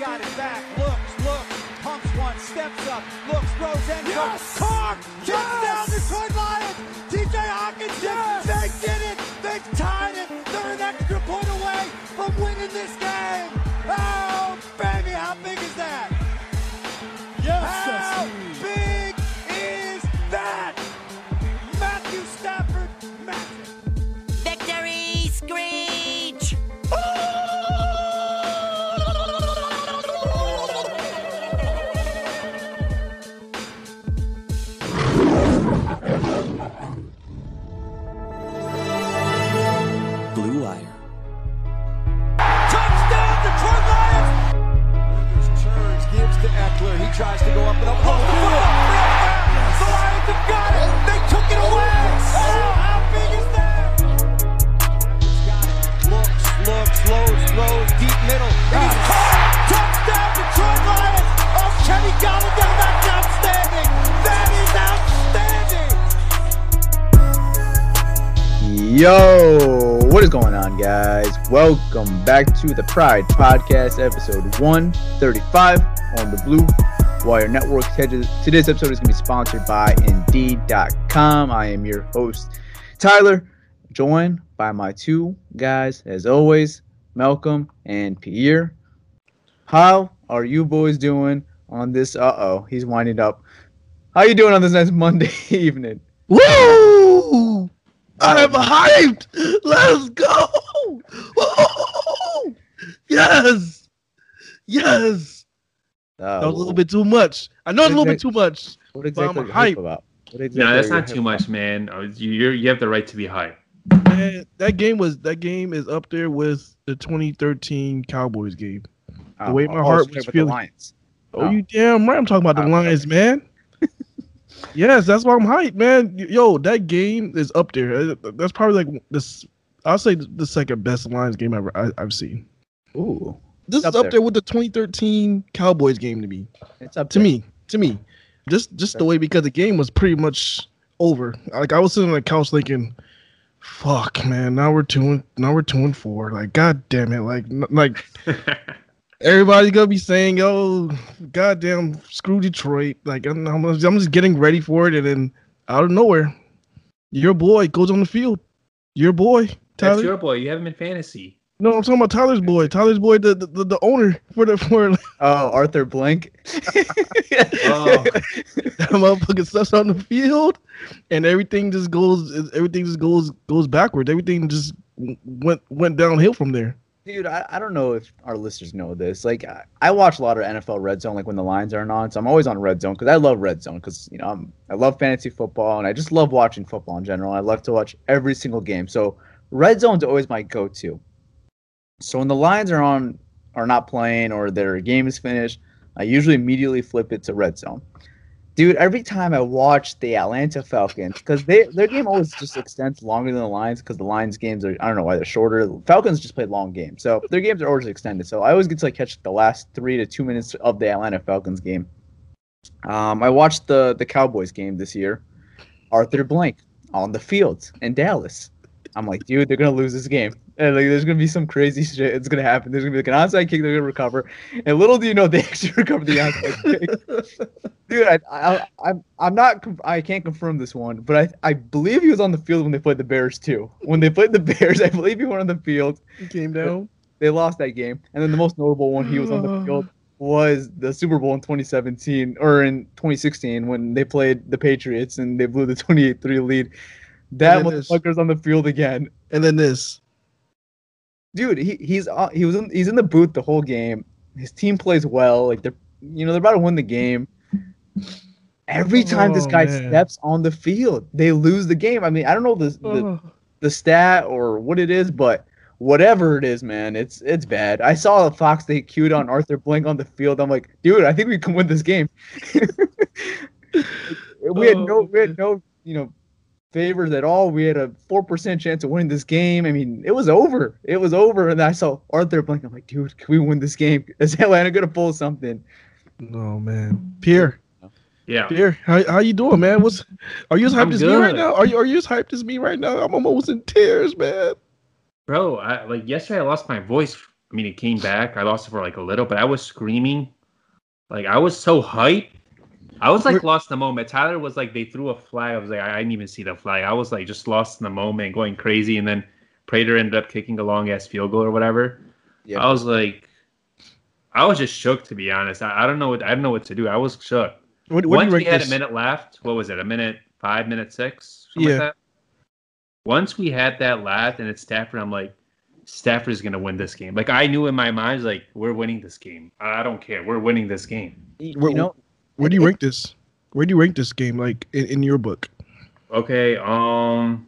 Got it back, looks, looks, pumps one, steps up, looks, throws end yes! Carr, touchdown yes! Detroit Lions, TJ Hockenson, yes! they did it, they tied it, they're an extra point away from winning this game. Welcome back to the Pride Podcast, episode 135 on the Blue Wire Network. Today's episode is going to be sponsored by Indeed.com. I am your host, Tyler, joined by my two guys, as always, Malcolm and Pierre. How are you boys doing on this? Uh oh, he's winding up. How are you doing on this nice Monday evening? Woo! I'm hyped. Let's go. Woo! Yes. Yes. Uh, That was a little bit too much. I know it's a little bit too much. What but exactly I'm are you hype hype. about? What exactly No, that's not too much, man. Uh, You you're, you have the right to be high. Man, that game was that game is up there with the 2013 Cowboys game. about? the way Oh, my oh, heart was feeling- The Lions. Oh, Oh. you damn right. I'm talking about the Oh, Lions, man. yes, that's why I'm hyped, man. Yo, that game is up there. Uh, That's probably like this. I'll say the second best Lions game ever I, I've seen. Ooh, This Up is up there. there. with the 2013 Cowboys game to me. it's up To there. me, to me, just just the way because the game was pretty much over. Like I was sitting on the couch thinking, "Fuck, man, now we're two and now we're two and four. Like, god damn it! Like, n- like everybody's gonna be saying, "Yo, goddamn, screw Detroit." Like, I'm, I'm I'm just getting ready for it, and then out of nowhere, your boy goes on the field. Your boy, Tyler. That's your boy. You have him in fantasy. no, I'm talking about Tyler's boy. Tyler's boy, the the, the, the owner for the for Oh, Arthur Blank. Oh. that motherfucker steps on the field, and everything just goes. Everything just goes goes backwards. Everything just went went downhill from there. Dude, I, I don't know if our listeners know this. Like, I, I watch a lot of NFL Red Zone, like when the lines aren't on. So I'm always on Red Zone because I love Red Zone because you know I'm, I love fantasy football and I just love watching football in general. I love to watch every single game. So Red Zone's always my go-to. So when the Lions are on are not playing or their game is finished, I usually immediately flip it to red zone. Dude, every time I watch the Atlanta Falcons, because they their game always just extends longer than the Lions, because the Lions games are I don't know why they're shorter. Falcons just play long games, so their games are always extended. So I always get to like catch the last three to two minutes of the Atlanta Falcons game. Um, I watched the the Cowboys game this year. Arthur Blank on the field in Dallas. I'm like, dude, they're gonna lose this game. And like, there's gonna be some crazy shit. It's gonna happen. There's gonna be like an onside kick. They're gonna recover. And little do you know, they actually recovered the onside kick. Dude, I, I, I'm, I'm not. I can't confirm this one, but I, I believe he was on the field when they played the Bears too. When they played the Bears, I believe he went on the field. He came down. They lost that game, and then the most notable one he was on the field was the Super Bowl in 2017 or in 2016 when they played the Patriots and they blew the 28-3 lead. That this- motherfucker's on the field again And then this. dude, he, he's uh, he was in, he's in the booth the whole game. His team plays well. Like they're you know they're about to win the game. Every time this Oh, guy man. steps on the field, they lose the game. I mean, I don't know the, the Oh. the stat or what it is, but whatever it is, man, it's it's bad. I saw the Fox they queued on Arthur Blank on the field. I'm like, dude, I think we can win this game. we had no Oh, we had no you know favors at all. We had a four percent chance of winning this game. I mean, it was over. It was over. And I saw Arthur Blank. I'm like, dude, can we win this game? Is Atlanta gonna pull something? No man, Pierre. Yeah. Pierre, how how you doing, man? What's are you as hyped I'm as me right now? Are you are you as hyped as me right now? I'm almost in tears, man. Bro, I, like yesterday, I lost my voice. I mean, it came back. I lost it for like a little, but I was screaming. Like I was so hyped. I was like We're- lost in the moment. Tyler was like, they threw a flag. I was like, I, I didn't even see the flag. I was like just lost in the moment, going crazy. And then Prater ended up kicking a long ass field goal or whatever. Yeah. I was like, I was just shook to be honest. I, I don't know what I don't know what to do. I was shook. What, what Once we had this? a minute left, what was it? A minute five, minute six, something Yeah. like that. Once we had that last, and it's Stafford, I'm like, Stafford's gonna win this game. Like I knew in my mind, like we're winning this game. I I don't care. We're winning this game. You Where- know, Where do you rank this? Where do you rank this game? Like in, in your book? Okay. Um,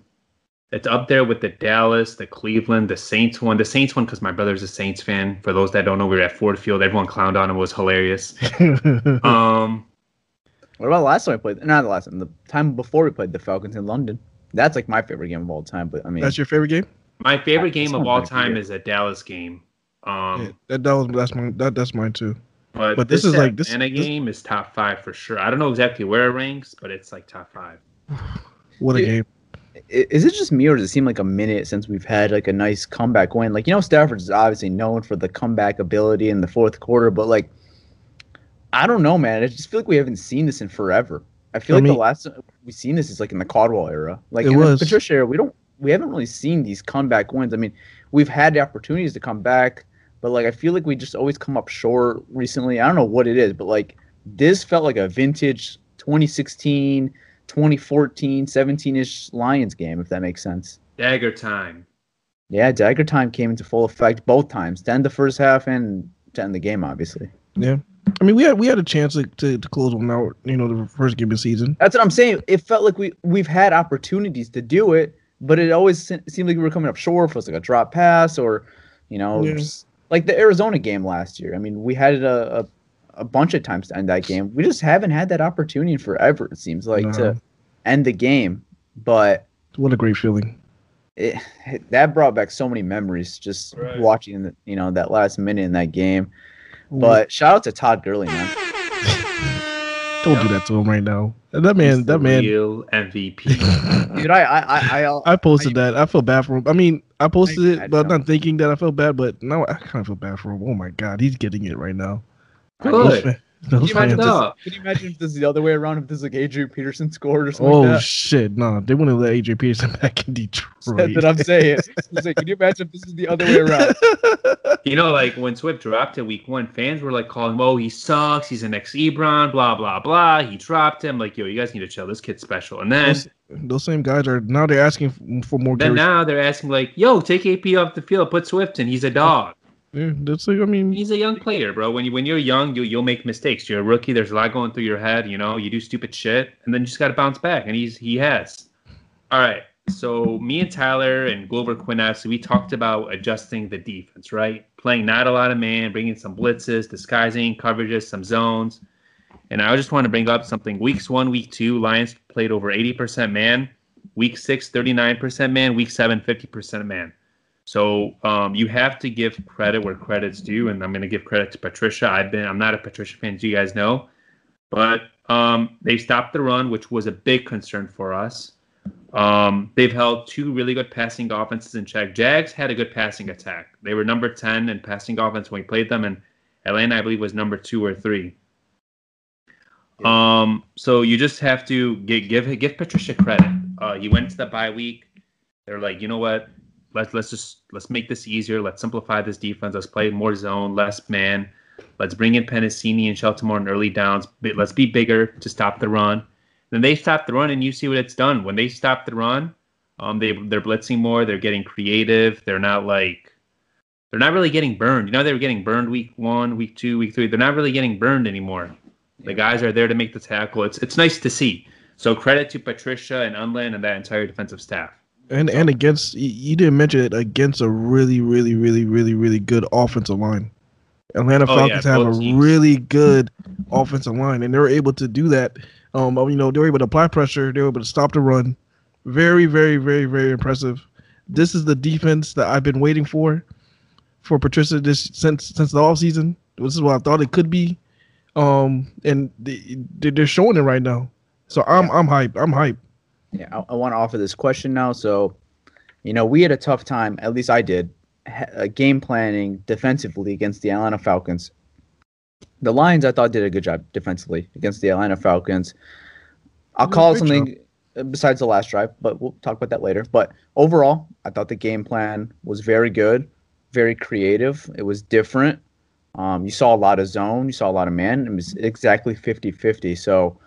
it's up there with the Dallas, the Cleveland, the Saints one. The Saints one because my brother's a Saints fan. For those that don't know, we were at Ford Field. Everyone clowned on him. It was hilarious. Um, what about the last time we played? Not the last time. The time before we played the Falcons in London. That's like my favorite game of all time. But I mean, That's your favorite game? my favorite That's game of all time you. is a Dallas game. Um, yeah, that that was that's mine. That that's mine too. But, But this, this is is like- this- Atlanta this- game is top five for sure. I don't know exactly where it ranks, but it's like top five. What a Yeah. game! is it just me or does it seem like a minute since we've had like a nice comeback win? Like you know, Stafford's obviously known for the comeback ability in the fourth quarter, but like I don't know, man. I just feel like we haven't seen this in forever. I feel I like mean- the last time we've seen this is like in the Caldwell era, like It in was. the Patricia era. We don't, we haven't really seen these comeback wins. I mean, we've had the opportunities to come back, but like I feel like we just always come up short recently. I don't know what it is, but like this felt like a vintage 2016, 2014, 17-ish Lions game, if that makes sense. Dagger time. Yeah, dagger time came into full effect both times. To end the first half and to end the game, obviously. Yeah, I mean we had we had a chance to, to, to close one out. You know, the first game of the season. That's what I'm saying. It felt like we we've had opportunities to do it, but it always se- seemed like we were coming up short. If it was like a drop pass or, you know, Yeah. Just like the Arizona game last year. I mean, we had it a, a a bunch of times to end that game. We just haven't had that opportunity in forever. It seems like No. to end the game, but What a great feeling. it, that brought back so many memories just Right. watching the, you know that last minute in that game. But shout out to Todd Gurley, man. don't do that to him right now. That man, He's the that man. real MVP. Dude, I I I, I, I posted that. I feel bad for him. I mean, I posted I- it, but I'm not thinking that I felt bad. But now I kind of feel bad for him. Oh my god, he's getting it right now. Good. Those Can you, imagine fans- if this, can you imagine if this is the other way around? If this is like Adrian Peterson scored or something Oh like that? shit, no, they wouldn't let AJ Peterson back in Detroit. That's what I'm saying. It's like, can you imagine if this is the other way around? You know, like when Swift dropped it week one, fans were like calling, "Oh, he sucks. He's an ex Ebron, blah blah blah." He dropped him. Like, yo, you guys need to chill. This kid's special. And then, those, those same guys are now they're asking for more then carries. now they're asking like, "Yo, take AP off the field. Put Swift in. He's a dog. Yeah, that's like, I mean, He's a young player, bro. When you when you're young, you you'll make mistakes. You're a rookie. There's a lot going through your head. You know, you do stupid shit, and then you just got to bounce back. And he's he has. All right, So me and Tyler and Glover Quinnas, we talked about adjusting the defense, right? Playing not a lot of man, bringing some blitzes, disguising coverages, some zones. And I just want to bring up something. Weeks one, week two, Lions played over 80% man. Week six, 39% man. Week seven, 50% man. So um, you have to give credit where credit's due, and I'm going to give credit to Patricia. I've been I'm not a Patricia fan, as you guys know, but um, they stopped the run, which was a big concern for us. Um, they've held two really good passing offenses in check. Jags had a good passing attack. They were number 10 in passing offense when we played them, and Atlanta, I believe, was number two or three. Um, so you just have to give give, give Patricia credit. Uh, he went to the bye week. They're like, you know what? Let's let's just let's make this easier. Let's simplify this defense. Let's play more zone, less man. Let's bring in Penisini and Shelton more in early downs. Let's be bigger to stop the run. Then they stop the run, and you see what it's done. When they stop the run, um, they they're blitzing more. They're getting creative. They're not like they're not really getting burned. You know, they were getting burned week one, week two, week three. They're not really getting burned anymore. The guys are there to make the tackle. It's it's nice to see. So credit to Patricia and Undlin and that entire defensive staff. And and against you didn't mention it against a really really really really really good offensive line. Atlanta Oh, yeah, Falcons have a teams. really good offensive line, and they were able to do that. Um, you know, they were able to apply pressure. They were able to stop the run. Very, very, very, very impressive. This is the defense that I've been waiting for, for Patricia this since since the offseason. This is what I thought it could be, um, and they, they're showing it right now. So I'm I'm hyped. I'm hyped. Yeah, I, I want to offer this question now. So, you know, we had a tough time, at least I did, ha- uh, game planning defensively against the Atlanta Falcons. The Lions, I thought, did a good job defensively against the Atlanta Falcons. I'll They did a call it something uh, besides the last drive, but we'll talk about that later. But overall, I thought the game plan was very good, very creative. It was different. Um, you saw a lot of zone, you saw a lot of man. It was exactly 50 50. So,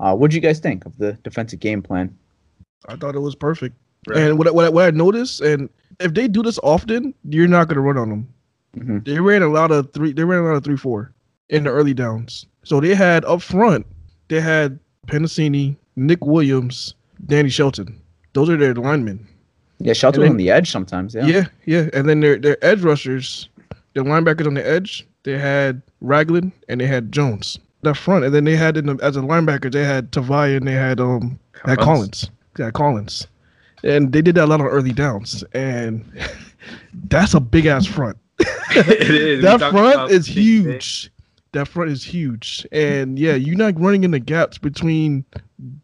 uh, what do you guys think of the defensive game plan? I thought it was perfect. And what I- what what I noticed, and if they do this often, you're not going to run on them. Mhm. They ran a lot of three. They ran a lot of three four in the early downs. So they had up front, they had Penisini, Nick Williams, Danny Shelton. Those are their linemen. Yeah, Shelton then- on the edge sometimes. Yeah. Yeah, yeah. And then their their edge rushers, their linebackers on the edge, they had Ragland and they had Jones. That front, and then they had in the, as a linebacker, they had Tavai and they had um had Collins. Collins. Yeah, Collins. And they did that a lot on early downs. And that's a big ass front. it is. That front is big, big. huge. That front is huge, and yeah, you're not running in the gaps between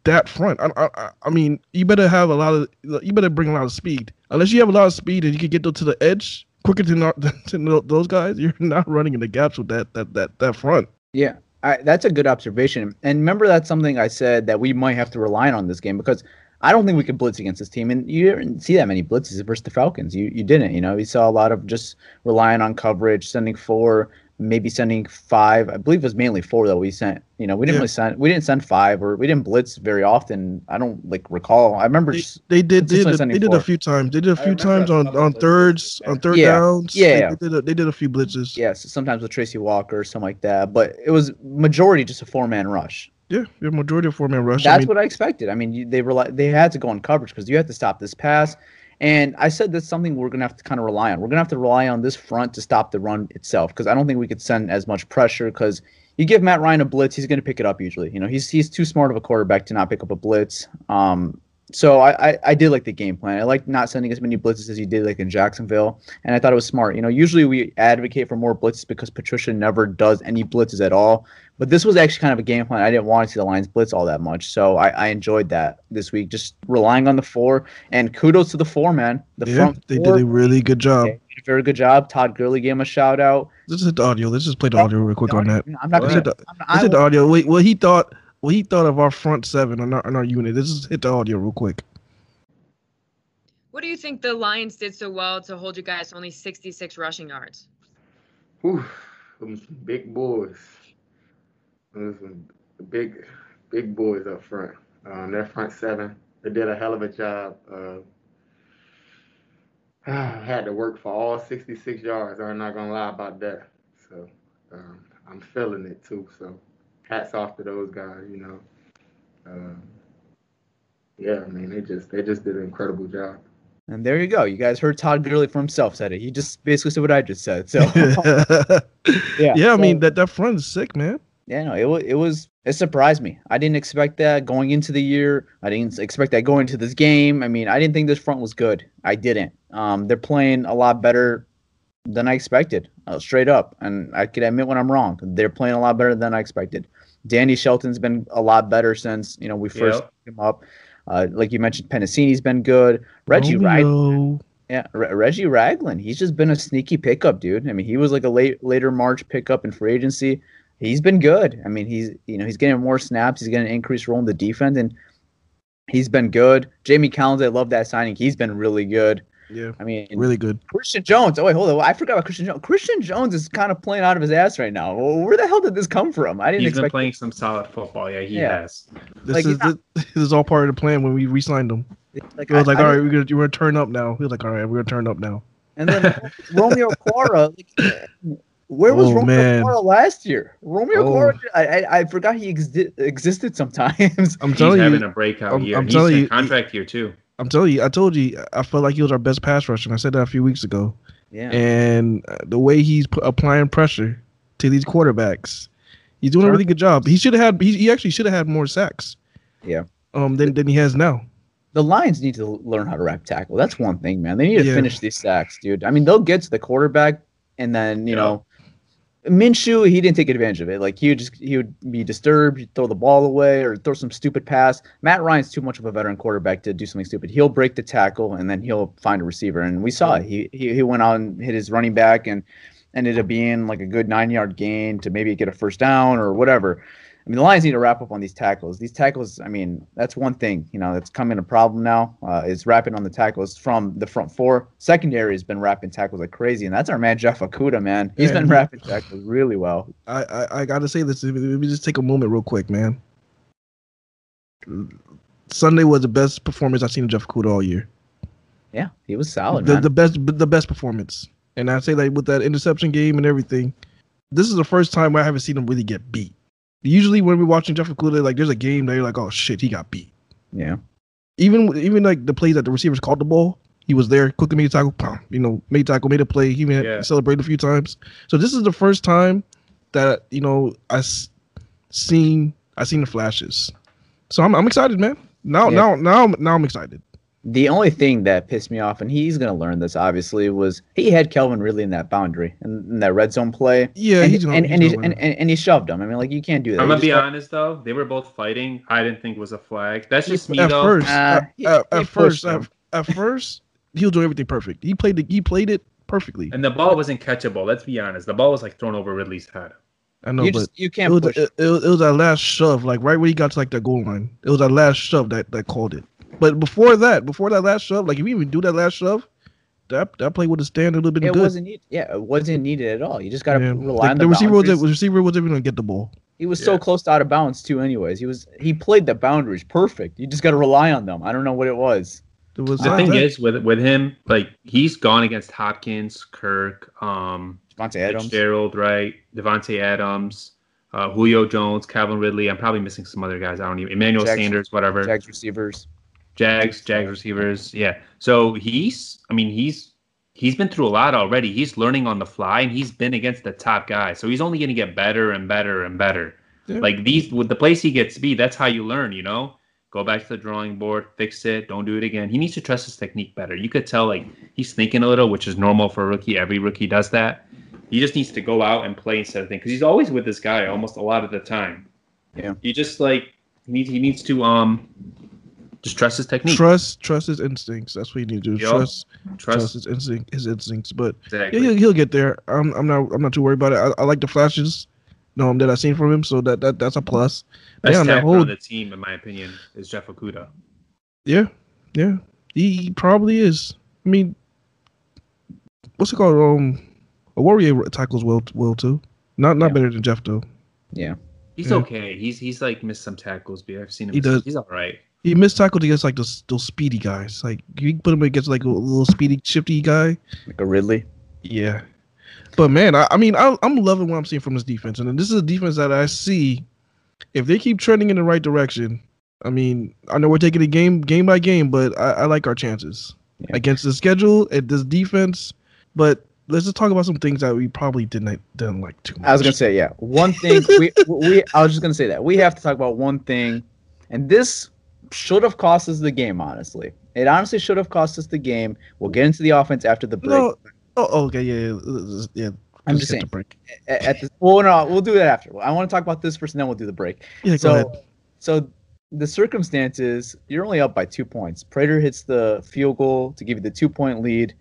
that front. I, I, I- I mean, you better have a lot of, you better bring a lot of speed. Unless you have a lot of speed and you can get to the edge quicker than, our- than those guys, you're not running in the gaps with that that that that front. Yeah, I, that's a good observation. And remember, that's something I said that we might have to rely on this game because I don't think we could blitz against this team. And you didn't see that many blitzes versus the Falcons. You you didn't. You know, you saw a lot of just relying on coverage, sending four, maybe sending five. I believe it was mainly four that we sent. You know, we didn't Yeah. really send. We didn't send five or we didn't blitz very often. I don't like recall. I remember. They, just, they did they did, sending they did four. a few times. They did a few times on on thirds on third Yeah. downs. Yeah, They- yeah. They, did a, they did a few blitzes. Yes, sometimes with Tracy Walker or something like that. But it was majority just a four man rush. Yeah, yeah, majority of four man rush. I That's mean, what I expected. I mean, you, they rely, they had to go on coverage because you had to stop this pass. And I said that's something we're gonna have to kind of rely on. We're gonna have to rely on this front to stop the run itself because I don't think we could send as much pressure because you give Matt Ryan a blitz, he's gonna pick it up usually. You know, he's he's too smart of a quarterback to not pick up a blitz. Um, so I, I, I did like the game plan. I like not sending as many blitzes as you did like in Jacksonville, and I thought it was smart. You know, usually we advocate for more blitzes because Patricia never does any blitzes at all. But this was actually kind of a game plan. I didn't want to see the Lions blitz all that much, so I, I enjoyed that this week. Just relying on the four, and kudos to the four man. The yeah, front they four did a really good job. did a very good job. Todd Gurley gave him a shout out. Let's hit the audio. Let's just play the audio real quick on that. I'm not gonna. hit the, I'm, let's hit the audio. Wait, what he thought? What he thought of our front seven on our, on our unit. Let's just hit the audio real quick. What do you think the Lions did so well to hold you guys only 66 rushing yards? Whew, them some big boys. Those some big, big boys up front. Um, their front seven, they did a hell of a job. Uh, had to work for all 66 yards. I'm not gonna lie about that. So um, I'm feeling it too. So hats off to those guys. You know, um, yeah, I mean, they just they just did an incredible job. And there you go. You guys heard Todd Gurley for himself said it. He just basically said what I just said. So yeah, yeah, I mean that that front is sick, man. Yeah, no, it was it was it surprised me. I didn't expect that going into the year. I didn't expect that going into this game. I mean, I didn't think this front was good. I didn't. Um, they're playing a lot better than I expected, uh, straight up. And I could admit when I'm wrong. They're playing a lot better than I expected. Danny Shelton's been a lot better since you know we first Yep. picked him up. Uh, like you mentioned, Penisini's been good. Reggie Ragland, Romeo. yeah, Re- Reggie Ragland. He's just been a sneaky pickup, dude. I mean, he was like a late later March pickup in free agency. He's been good. I mean, he's you know he's getting more snaps. He's getting an increased role in the defense, and he's been good. Jamie Collins, I love that signing. He's been really good. Yeah, I mean, really good. Christian Jones. Oh wait, hold on. I forgot about Christian Jones. Christian Jones is kind of playing out of his ass right now. Well, where the hell did this come from? I didn't He's been expect. playing some solid football. Yeah, he Yeah. has. This Like, is he's this, is all part of the plan when we re-signed him. Like, It was I- like, I all right, don't- we're gonna we're gonna turn up now. He was like, all right, we're gonna turn up now. And then Romeo Okwara. Like, where was Oh, Romeo man. Okwara last year? Romeo Oh. Okwara. I, I I forgot he exi- existed sometimes. I'm He's telling having a breakout I'm- year. I'm He's telling in you, contract year too. I'm telling you, I told you, I felt like he was our best pass rusher. And I said that a few weeks ago. Yeah. And uh, the way he's pu- applying pressure to these quarterbacks, he's doing a really good job. He should have had. He, he actually should have had more sacks. Yeah. Um, than than he has now. The Lions need to learn how to wrap tackle. That's one thing, man. They need to Yeah. finish these sacks, dude. I mean, they'll get to the quarterback, and then you Yeah. know, Minshew he didn't take advantage of it. Like he would just he would be disturbed, he'd throw the ball away, or throw some stupid pass. Matt Ryan's too much of a veteran quarterback to do something stupid. He'll break the tackle, and then he'll find a receiver. And we saw it. He he, he went on and hit his running back, and ended up being like a good nine yard gain to maybe get a first down or whatever. I mean, the Lions need to wrap up on these tackles. These tackles, I mean, that's one thing, you know, that's coming a problem now. Uh, is wrapping on the tackles from the front four. Secondary has been wrapping tackles like crazy, and that's our man Jeff Okudah, man. He's Yeah. been wrapping tackles really well. I, I I gotta say this. Let me just take a moment real quick, man. Sunday was the best performance I've seen of Jeff Kuda all year. Yeah, he was solid, the, man. the best the best performance. And I say that with that interception game and everything. This is the first time where I haven't seen him really get beat. Usually when we're watching Jeff Okudah, like there's a game that you're like, oh shit, he got beat. yeah, Even even like the plays that the receivers caught the ball, he was there, quickly made a tackle, pow, you know, made a tackle, made a play. He even had Yeah. celebrated a few times. So this is the first time that you know I s- seen I seen the flashes. So I'm I'm excited, man. Now Yeah. now now I'm- now I'm excited. The only thing that pissed me off, and he's gonna learn this obviously, was he had Calvin Ridley in that boundary in, in that red zone play. Yeah, and, he's gonna- and, he's and, he, and, and, and he shoved him. I mean, like you can't do that. I'm gonna be got- honest though, they were both fighting. I didn't think it was a flag. That's just me at though. first, Uh, at, he- at- he at first, at, at first, he was doing everything perfect. He played the, he played it perfectly. And the ball wasn't catchable. Let's be honest. The ball was like thrown over Ridley's head. I know, you but just you can't was, push. it, it, was, it was that last shove, like right where he got to like the goal line. It was that last shove that that called it. But before that, before that last shove, like if you even do that last shove, that that play would have stand a little bit it good. wasn't needed. Yeah, it wasn't needed at all. You just gotta Yeah. rely Like, on the the, receiver was boundaries. the receiver was even gonna get the ball. He was so close to out of bounds too. Anyways, he was he played the boundaries perfect. You just got to rely on them. I don't know what it was. It was The uh, thing that- is with with him, like he's gone against Hopkins, Kirk, um, Davante Adams. Gerald, right? Davante Adams, uh, Julio Jones, Calvin Ridley. I'm probably missing some other guys. I don't even Emmanuel Jags- Sanders, whatever. Jags receivers. Jags, Jags receivers. Yeah. So he's, I mean, he's he's been through a lot already. He's learning on the fly, and he's been against the top guys. So he's only going to get better and better and better. Yeah. Like these, with the place he gets speed, that's how you learn. You know, go back to the drawing board, fix it, don't do it again. He needs to trust his technique better. You could tell like he's thinking a little, which is normal for a rookie. Every rookie does that. He just needs to go out and play instead of things because he's always with this guy almost a lot of the time. Yeah. He just like he needs he needs to um just trust his technique. trust trust his instincts. That's what you need to do. Yup. Trust trust Trust his instinct his instincts. But exactly. yeah, he'll, he'll get there. I'm I'm not I'm not too worried about it. I, I like the flashes. No, that I've seen from him, so that, that that's a plus. Best Damn, that whole on the team, in my opinion, is Jeff Okudah. Yeah, yeah, he probably is. I mean, what's it called? Um, a warrior tackles well, well too. Not not Yeah. better than Jeff though. Yeah. He's Yeah. okay. He's he's like missed some tackles, but I've seen him. He miss- does. He's all right. He missed tackled against like those those speedy guys. Like you put him against like a little speedy, shifty guy. Like a Ridley. Yeah, but man, I, I mean, I, I'm loving what I'm seeing from this defense, and this is a defense that I see. If they keep trending in the right direction, I mean, I know we're taking it game game by game, but I, I like our chances Yeah. against the schedule at this defense. But let's just talk about some things that we probably didn't didn't like too much. I was gonna say, yeah. One thing we we I was just gonna say that we have to talk about one thing, and this should have cost us the game. Honestly, it honestly should have cost us the game. We'll get into the offense after the break. No. Oh, oh, okay, yeah, yeah, yeah. yeah. I'm Let's just saying. break. At, at the, well, no, we'll do that after. I want to talk about this first, and then we'll do the break. Yeah, go so, ahead. so the circumstances, you're only up by two points. Prater hits the field goal to give you the two point lead.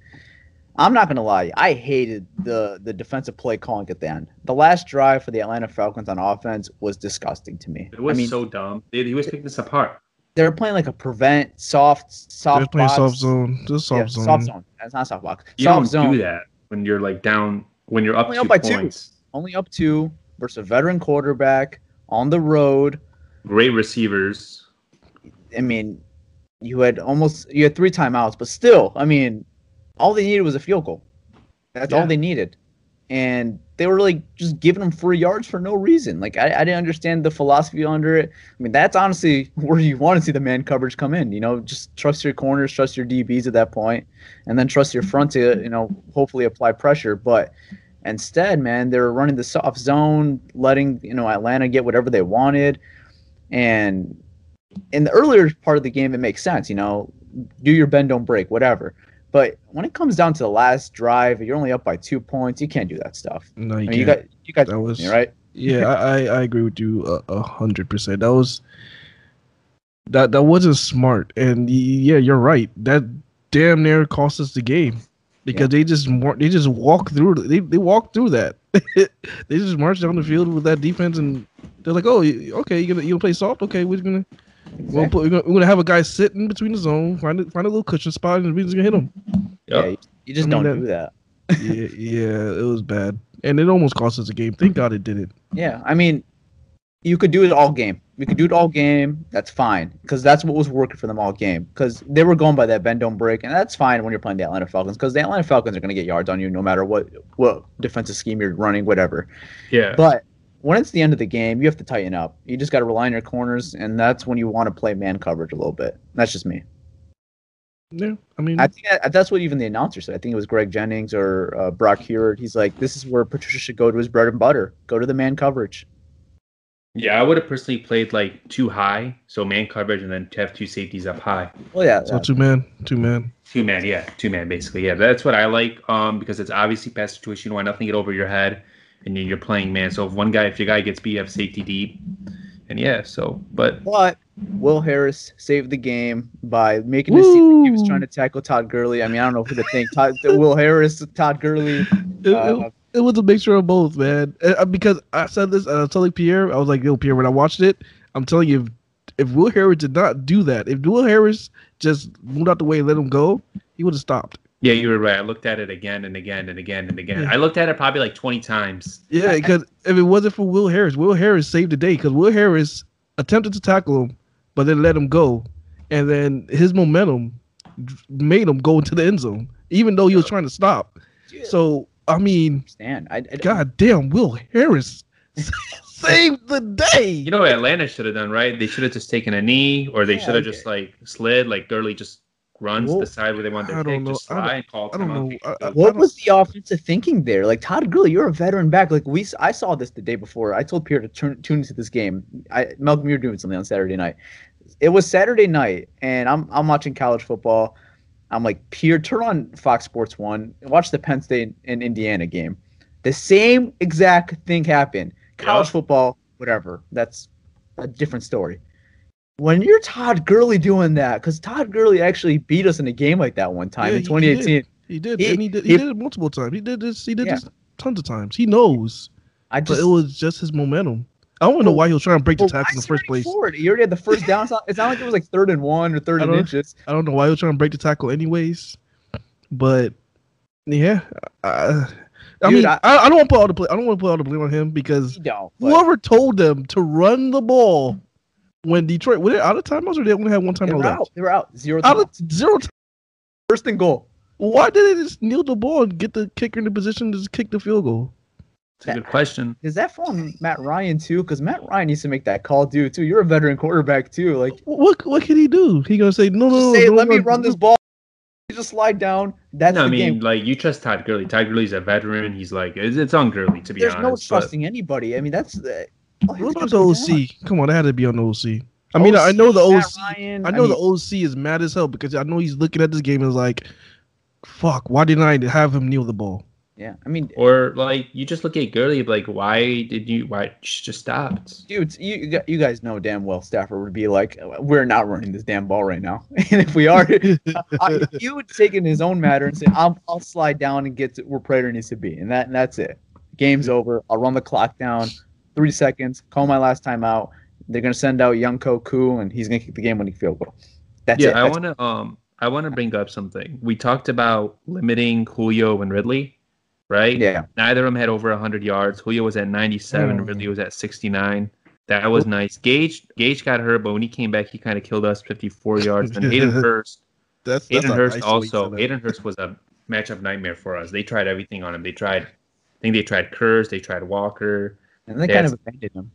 I'm not gonna lie, I hated the the defensive play calling at the end. The last drive for the Atlanta Falcons on offense was disgusting to me. It was I mean, so dumb. They, he was picking this apart. They were playing like a prevent soft soft They're playing box. soft zone. Just Yeah, soft zone. soft zone. That's not soft box. You soft don't zone. do that when you're like down when you're up Only two up by two. points. Only up two versus a veteran quarterback on the road. Great receivers. I mean, you had almost you had three timeouts, but still, I mean, all they needed was a field goal. That's all they needed, and they were like just giving them free yards for no reason. Like I, I didn't understand the philosophy under it. I mean, that's honestly where you want to see the man coverage come in. You know, just trust your corners, trust your DBs at that point, and then trust your front to you know hopefully apply pressure. But instead, man, they were running the soft zone, letting you know Atlanta get whatever they wanted, and in the earlier part of the game, it makes sense. You know, do your bend, don't break, whatever. But when it comes down to the last drive, you're only up by two points. You can't do that stuff. No, I you mean, you can't. got you got That was me, right. Yeah, I, I I agree with you a- hundred percent. That was that that wasn't smart, and yeah, you're right. That damn near cost us the game because they just they just walk through they they walk through that. they just march down the field with that defense, and they're like, oh, okay, you gonna you gonna play soft? Okay, we're gonna. We'll put, we're, gonna, we're gonna have a guy sit in between the zone, find a, find a little cushion spot, and we're just gonna hit him. Yeah, you, you just I mean, don't that- do that. yeah, yeah, it was bad, and it almost cost us a game. Thank God it didn't. Yeah, I mean, you could do it all game. You could do it all game. That's fine because that's what was working for them all game. Because they were going by that bend don't break, and that's fine when you're playing the Atlanta Falcons. Because the Atlanta Falcons are going to get yards on you no matter what what defensive scheme you're running, whatever. Yeah. But when it's the end of the game, you have to tighten up. You just got to rely on your corners, and that's when you want to play man coverage a little bit. That's just me. Yeah, I mean, I think that, that's what even the announcer said. I think it was Greg Jennings or uh, Brock Huard. He's like, this is where Patricia should go to his bread and butter. Go to the man coverage. Yeah, I would have personally played like too high, so man coverage, and then to have two safeties up high. Well, yeah. so two man, two man. Two man, yeah, two man basically. Yeah, that's what I like. Um, because it's obviously pass situation. You want nothing get over your head, and then you're playing man. So if one guy, if your guy gets beat, you have safety deep, and yeah. So, but But Will Harris saved the game by making it seem like he was trying to tackle Todd Gurley. I mean, I don't know who to think. Todd, Will Harris, Todd Gurley. It, Uh, it, it was a mixture of both, man. Uh, because I said this, and I was telling Pierre, I was like, "Yo, Pierre, when I watched it, I'm telling you, if, if Will Harris did not do that, if Will Harris just moved out the way and let him go, he would have stopped." Yeah, you were right. I looked at it again and again and again and again. Yeah. I looked at it probably like 20 times. Yeah, because if it wasn't for Will Harris, Will Harris saved the day. Because Will Harris attempted to tackle him, but then let him go, and then his momentum made him go into the end zone, even though he was trying to stop. So I mean, Understand? I, I, God damn, Will Harris saved the day. You know what Atlanta should have done, right? They should have just taken a knee, or they Yeah, should have okay. just like slid, like Gurley just runs Well, the side where they want I their don't pick, know. just slide and call I don't timeout. know. I- I- What was the offensive thinking there? Like Todd Gurley, you're a veteran back. Like we, I saw this the day before. I told Pierre to turn, tune into this game. I, Malcolm, you're doing something on Saturday night. It was Saturday night, and I'm I'm watching college football. I'm like, Pierre, turn on Fox Sports One and watch the Penn State and Indiana game. The same exact thing happened. College Yeah. football, whatever. That's a different story. When you're Todd Gurley doing that, because Todd Gurley actually beat us in a game like that one time Yeah, in he- he 2018. He did, He- and he did. He, he- did it multiple times. He did this. He did Yeah. this tons of times. He knows, I but just it was just his momentum. I don't know why he was trying to break the Well, tackle in the first place. Forward? You already had the first down. It's not, like it was like third and one or third and inches. I don't know why he was trying to break the tackle, anyways. But yeah, I, I Dude, mean, I- I, don't want to put all the play. I don't want to put all the blame on him because but whoever told them to run the ball when Detroit were they out of timeouts or they only had one They timeout were left? out. They were out. Zero. Out of timeouts. zero. Time. First and goal. Why did they just kneel the ball and get the kicker in the position to just kick the field goal? It's a good question. Does that fall on Matt Ryan too? Because Matt Ryan needs to make that call too. Too. You're a veteran quarterback too. Like, what what can he do? He gonna say no, no, just no. say, no, let me no, run this ball. Just slide down. That's no, the I mean, game. like you trust Todd Gurley. Todd Gurley's a veteran. He's like, it's, it's on Gurley to be There's honest. no but- trusting anybody. I mean, that's uh, Oh, the. all he has What about the is go down. OC? Come on, that had to be on the OC. I mean, I know the Matt OC. Ryan, I I know the OC is mad as hell because I know he's looking at this game and is like, "Fuck, why didn't I have him kneel the ball?" Yeah, I mean, Or like you just look at Gurley, like why did you? Why you just stopped? dudes, you you guys know damn well Stafford would be like, we're not running this damn ball right now. and if we are, I, you would take in his own matter and say, I'll I'll slide down and get to where Prater needs to be, and that and that's it. Game's over. I'll run the clock down, three seconds. Call my last time out. They're gonna send out Younghoe Koo, and he's gonna kick the game-winning field goal. That's yeah, it. I want to um I want to bring up something. We talked about limiting Julio and Ridley, right? Yeah. Neither of them had over 100 yards. Julio was at 97, Mm. Ridley was at 69. That was nice. Gage Gage got hurt, but when he came back, he kind of killed us 54 yards. And Hayden Hurst, That's that's Hayden a Hurst nice also. to- Hayden Hurst was a matchup nightmare for us. They tried everything on him. They tried, I think they tried Kurz, they tried Walker. And they They kind of abandoned him.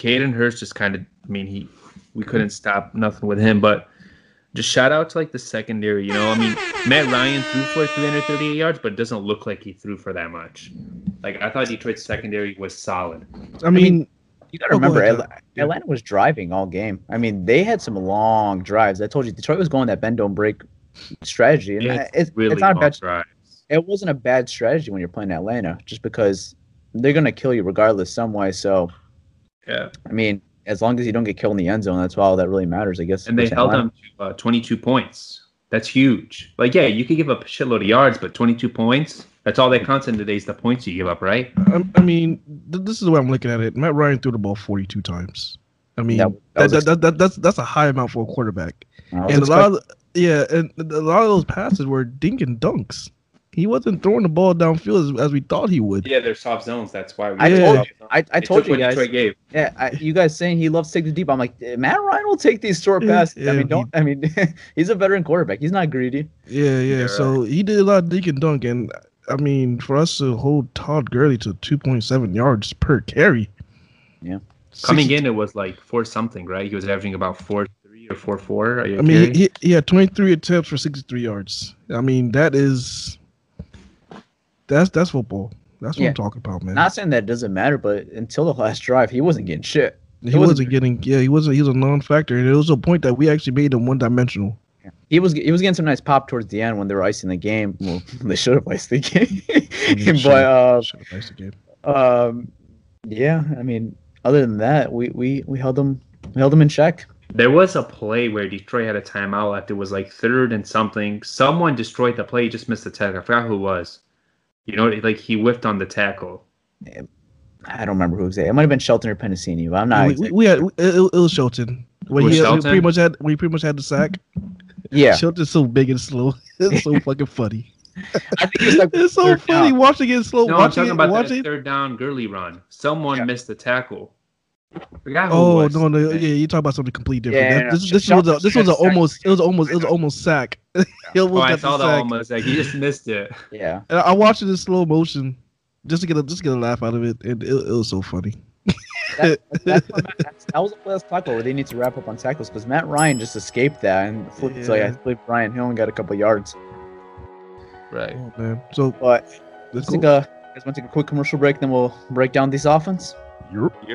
Hayden Hurst just kind of, I mean, he, we couldn't stop nothing with him, but just shout out to like the secondary, you know. I mean, Matt Ryan threw for 338 yards, but it doesn't look like he threw for that much. Like I thought Detroit's secondary was solid. I mean, You got to Oh, remember, ahead, Atlanta was driving all game. I mean, they had some long drives. I told you, Detroit was going that bend don't break strategy, and Yeah, I- it's it's, really it's not a bad. drives. It wasn't a bad strategy when you're playing Atlanta, just because they're gonna kill you regardless some way. So, Yeah, I mean, as long as you don't get killed in the end zone, that's all that really matters, I guess. and they held them to uh, 22 points. That's huge. Like, yeah, you could give up a shitload of yards, but 22 points. That's all that counts in today's the points you give up, right? I, I mean, th- this is the way I'm looking at it. Matt Ryan threw the ball 42 times. I mean, That- that that, that, that, that- that's that's a high amount for a quarterback. I was And a lot of yeah, and a lot of those passes were dink and dunks. He wasn't throwing the ball downfield as, as we thought he would. Yeah, they're soft zones. That's why we. I told you, I, I told you guys. Gave. Yeah, I, you guys saying he loves to take the deep. I'm like, eh, Matt Ryan will take these short Yeah, passes. I mean, don't. I mean, he's a veteran quarterback. He's not greedy. Yeah, yeah. Yeah. So he did a lot of dink and dunk, and I mean, for us to hold Todd Gurley to 2.7 yards per carry. Yeah. Coming 60 in, it was like four something, right? He was averaging about four three or four four. I mean, he, he had 23 attempts for 63 yards. I mean, that is that's that's football. That's what Yeah. I'm talking about, man. Not saying that it doesn't matter, but until the last drive, he wasn't getting shit. he wasn't- wasn't getting. Yeah, he wasn't. He was a non-factor, and it was a point that we actually made him one-dimensional. He was he was getting some nice pop towards the end when they were icing the game. Well, they should have iced the game, but uh, Should've iced the game. um, yeah. I mean, other than that, we we we held them we held them in check. There was a play where Detroit had a timeout left. It was like third and something. Someone destroyed the play. He just missed the tackle. I forgot who it was. You know, like he whiffed on the tackle. I don't remember who was it. It might have been Shelton or Penisini, but I'm not. we, we, we had it, it was Shelton. When he, had- we Shelton? pretty much had we pretty much had the sack. yeah, Shelton's so big and slow. It's so fucking funny. I think it was like It's so funny down. watching it slow. No, I'm talking it, about watching that it. third down Gurley run. Someone Yeah. missed the tackle. I forgot who it Oh was. no, no, yeah, you talking about something completely different. Yeah, That- yeah, this yeah. this was a this was a almost it was almost it was almost sack. he Oh, almost I saw the the sack. almost. Like he just missed it. Yeah, And I watched it in slow motion just to get a just to get a laugh out of it, and it, it was so funny. that, that's what Matt, that's, that was the last tackle where they need to wrap up on tackles because Matt Ryan just escaped that and flipped to like I believe Ryan. He only got a couple yards. Right. Oh man, so But let's let's take a guys want to take a quick commercial break, then we'll break down this offense. Europe. All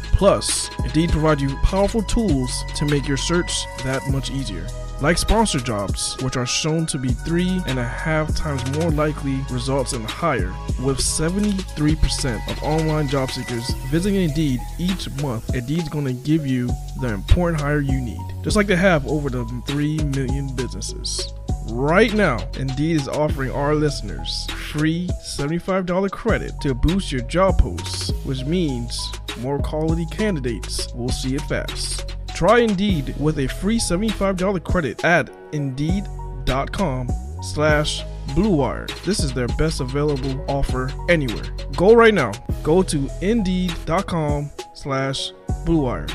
Plus, Indeed provides you powerful tools to make your search that much easier like sponsored jobs, which are shown to be three and a half times more likely results in higher, with 73% of online job seekers visiting Indeed each month. Indeed's going to give you the important hire you need, just like they have over the 3 million businesses. Right now, Indeed is offering our listeners free $75 credit to boost your job posts which means more quality candidates will see it fast. Try Indeed with a free $75 credit at Indeed.com slash BlueWire. This is their best available offer anywhere. Go right now. Go to Indeed.com slash BlueWire.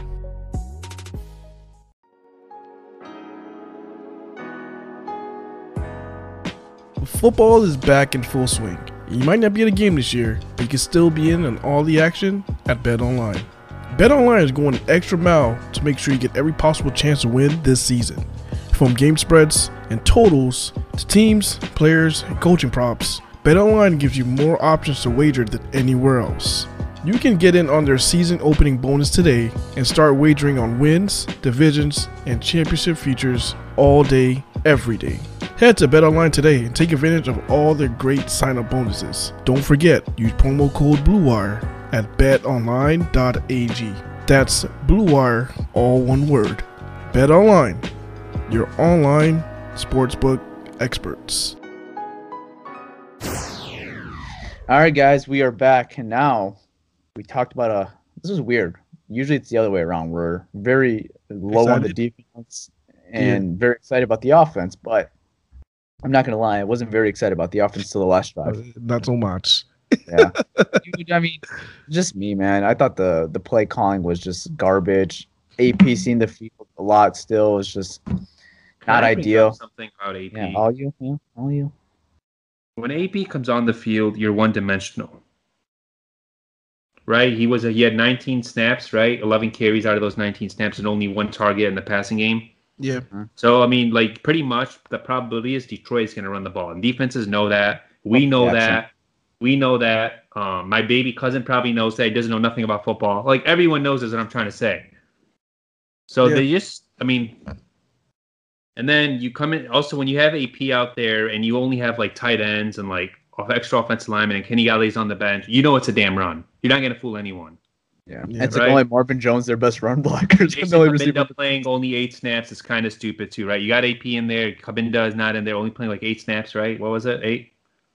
Football is back in full swing. You might not be at a game this year, but you can still be in on all the action at BetOnline. BetOnline is going an extra mile to make sure you get every possible chance to win this season. From game spreads and totals to teams, players, and coaching props, BetOnline gives you more options to wager than anywhere else. You can get in on their season opening bonus today and start wagering on wins, divisions, and championship features all day, every day. Head to BetOnline today and take advantage of all their great sign-up bonuses. Don't forget, use promo code BLUEWIRE at betonline.ag. That's BLUEWIRE, all one word. BetOnline, your online sportsbook experts. All right, guys, we are back, and now we talked about a. This is weird. Usually, it's the other way around. We're very low on the defense and very excited about the offense, but I'm not gonna lie, I wasn't very excited about the offense till the last uh, drive. Not so much. Yeah, Dude, I mean, just me, man. I thought the the play calling was just garbage. AP mm-hmm. seeing the field a lot still is just not I ideal. Something about AP. Yeah, all you, yeah, all you. when AP comes on the field, you're one dimensional. Right? He was a, he had 19 snaps, right? 11 carries out of those 19 snaps and only one target in the passing game. Yeah. So I mean, like pretty much the probability is Detroit is going to run the ball, and defenses know that. We know Jackson. that. We know that. Um, my baby cousin probably knows that. He doesn't know nothing about football. Like everyone knows is what I'm trying to say. So Yeah. they just, I mean, and then you come in. Also, when you have AP out there and you only have like tight ends and like off- extra offensive linemen and Kenny Golladay's on the bench, you know it's a damn run. You're not going to fool anyone. Yeah, Yeah, it's right. like only Marvin Jones, their best run blockers. Jason The only Cabinda playing only eight snaps is kind of stupid too, right? You got AP in there. Cabinda is not in there, only playing like eight snaps, right? What was it? Eight.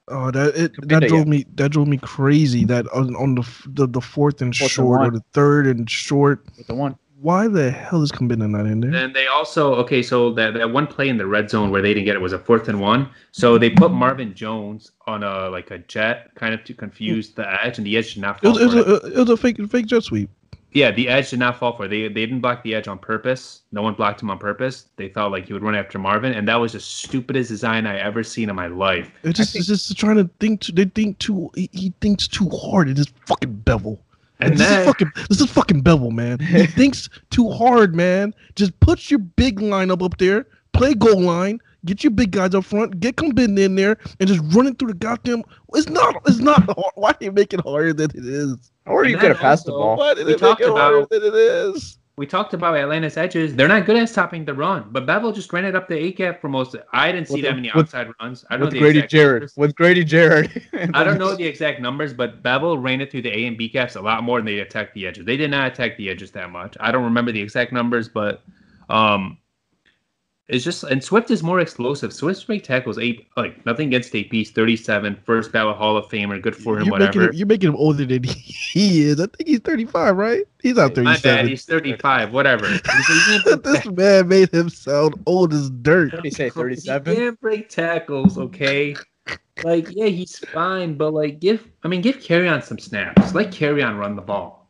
Oh, that it Cabinda, that drove yeah. me that drove me crazy. That on, on the, the the fourth and Fourth and short or the third and short. with the one. Why the hell is Cabinda not in there? And they also okay, so that, that one play in the red zone where they didn't get it was a fourth and one. So they put Marvin Jones on a like a jet, kind of to confuse the edge, and the edge did not It fall. was, it, was for it. a, it was a fake fake jet sweep. Yeah, the edge did not fall for it. They they didn't block the edge on purpose. No one blocked him on purpose. They thought like he would run after Marvin, and that was the stupidest design I ever seen in my life. It just it's just trying to think. Too, they think too. He, he thinks too hard. It is fucking Bevell. And this then- is fucking this is fucking Bevell, man. He thinks too hard, man. Just put your big lineup up there. Play goal line. Get your big guys up front. Get Cabinda in there and just run it through the goddamn. It's not. It's not hard. Why do you make it harder than it is? Or you And could then have passed the ball. Why did We it make talked it harder than it is? We talked about Atlanta's edges. They're not good at stopping the run, but Bevell just ran it up the A gap for most. I didn't see With that the- many with- outside runs. I don't know With the Grady Jarrett. numbers. With Grady Jarrett. I don't know the exact numbers, but Bevell ran it through the A and B gaps a lot more than they attacked the edges. They did not attack the edges that much. I don't remember the exact numbers, but um, it's just and Swift is more explosive. Swift's break tackles eight like nothing against AP. He's 37, first ballot Hall of Famer. Good for him. You're making whatever. him, you're making him older than he is. I think he's 35, right? He's not 37. My bad. 37. He's 35. Whatever. He's- he's- this man made him sound old as dirt. What did he say? He 37? can't break tackles, okay? like, yeah, he's fine, but like, give I mean, give Kerryon some snaps. Let Kerryon run the ball.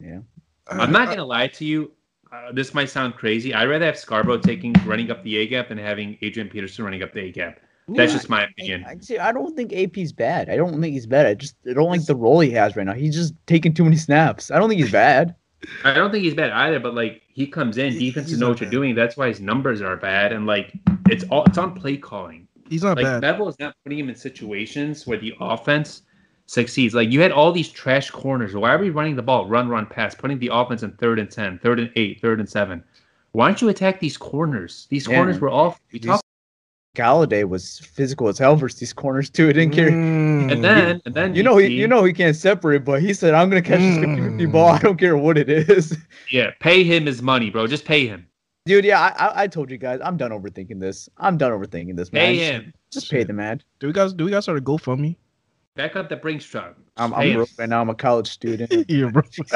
Yeah. I'm not uh, gonna lie to you. Uh, this might sound crazy. I'd rather have Scarborough taking running up the A gap than having Adrian Peterson running up the A gap. That's Yeah, just my opinion. I, see, I don't think AP's bad. I don't think he's bad. I just I don't like the role he has right now. He's just taking too many snaps. I don't think he's bad. I don't think he's bad either, but like he comes in, He- defenses he's know not what you're doing. That's why his numbers are bad, and like it's all it's on play calling. He's not like bad. Bevell is not putting him in situations where the offense succeeds. Like you had all these trash corners. Why are we running the ball? Run, run, pass, putting the offense in third and 10, third and eight, third and seven. Why don't you attack these corners? These Yeah. corners were all we These- talked Golladay was physical as hell versus these corners too. It didn't care. Mm. and then and then You know he you know he can't separate, but he said I'm gonna catch this 50 ball. I don't care what it is. yeah, pay him his money, bro. Just pay him. Dude, yeah, I, I I told you guys, I'm done overthinking this. I'm done overthinking this, man. Pay Just- him. Just pay the man. Do we guys do we guys start a GoFundMe? Back up the Brinks truck. I'm, Hey, I'm broke right now. I'm a college student. yeah, bro. So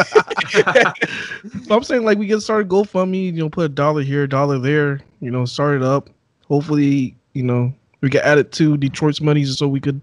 I'm saying like we can start GoFundMe, you know, put a dollar here, a dollar there, you know, start it up. Hopefully, you know, we can add it to Detroit's money so we could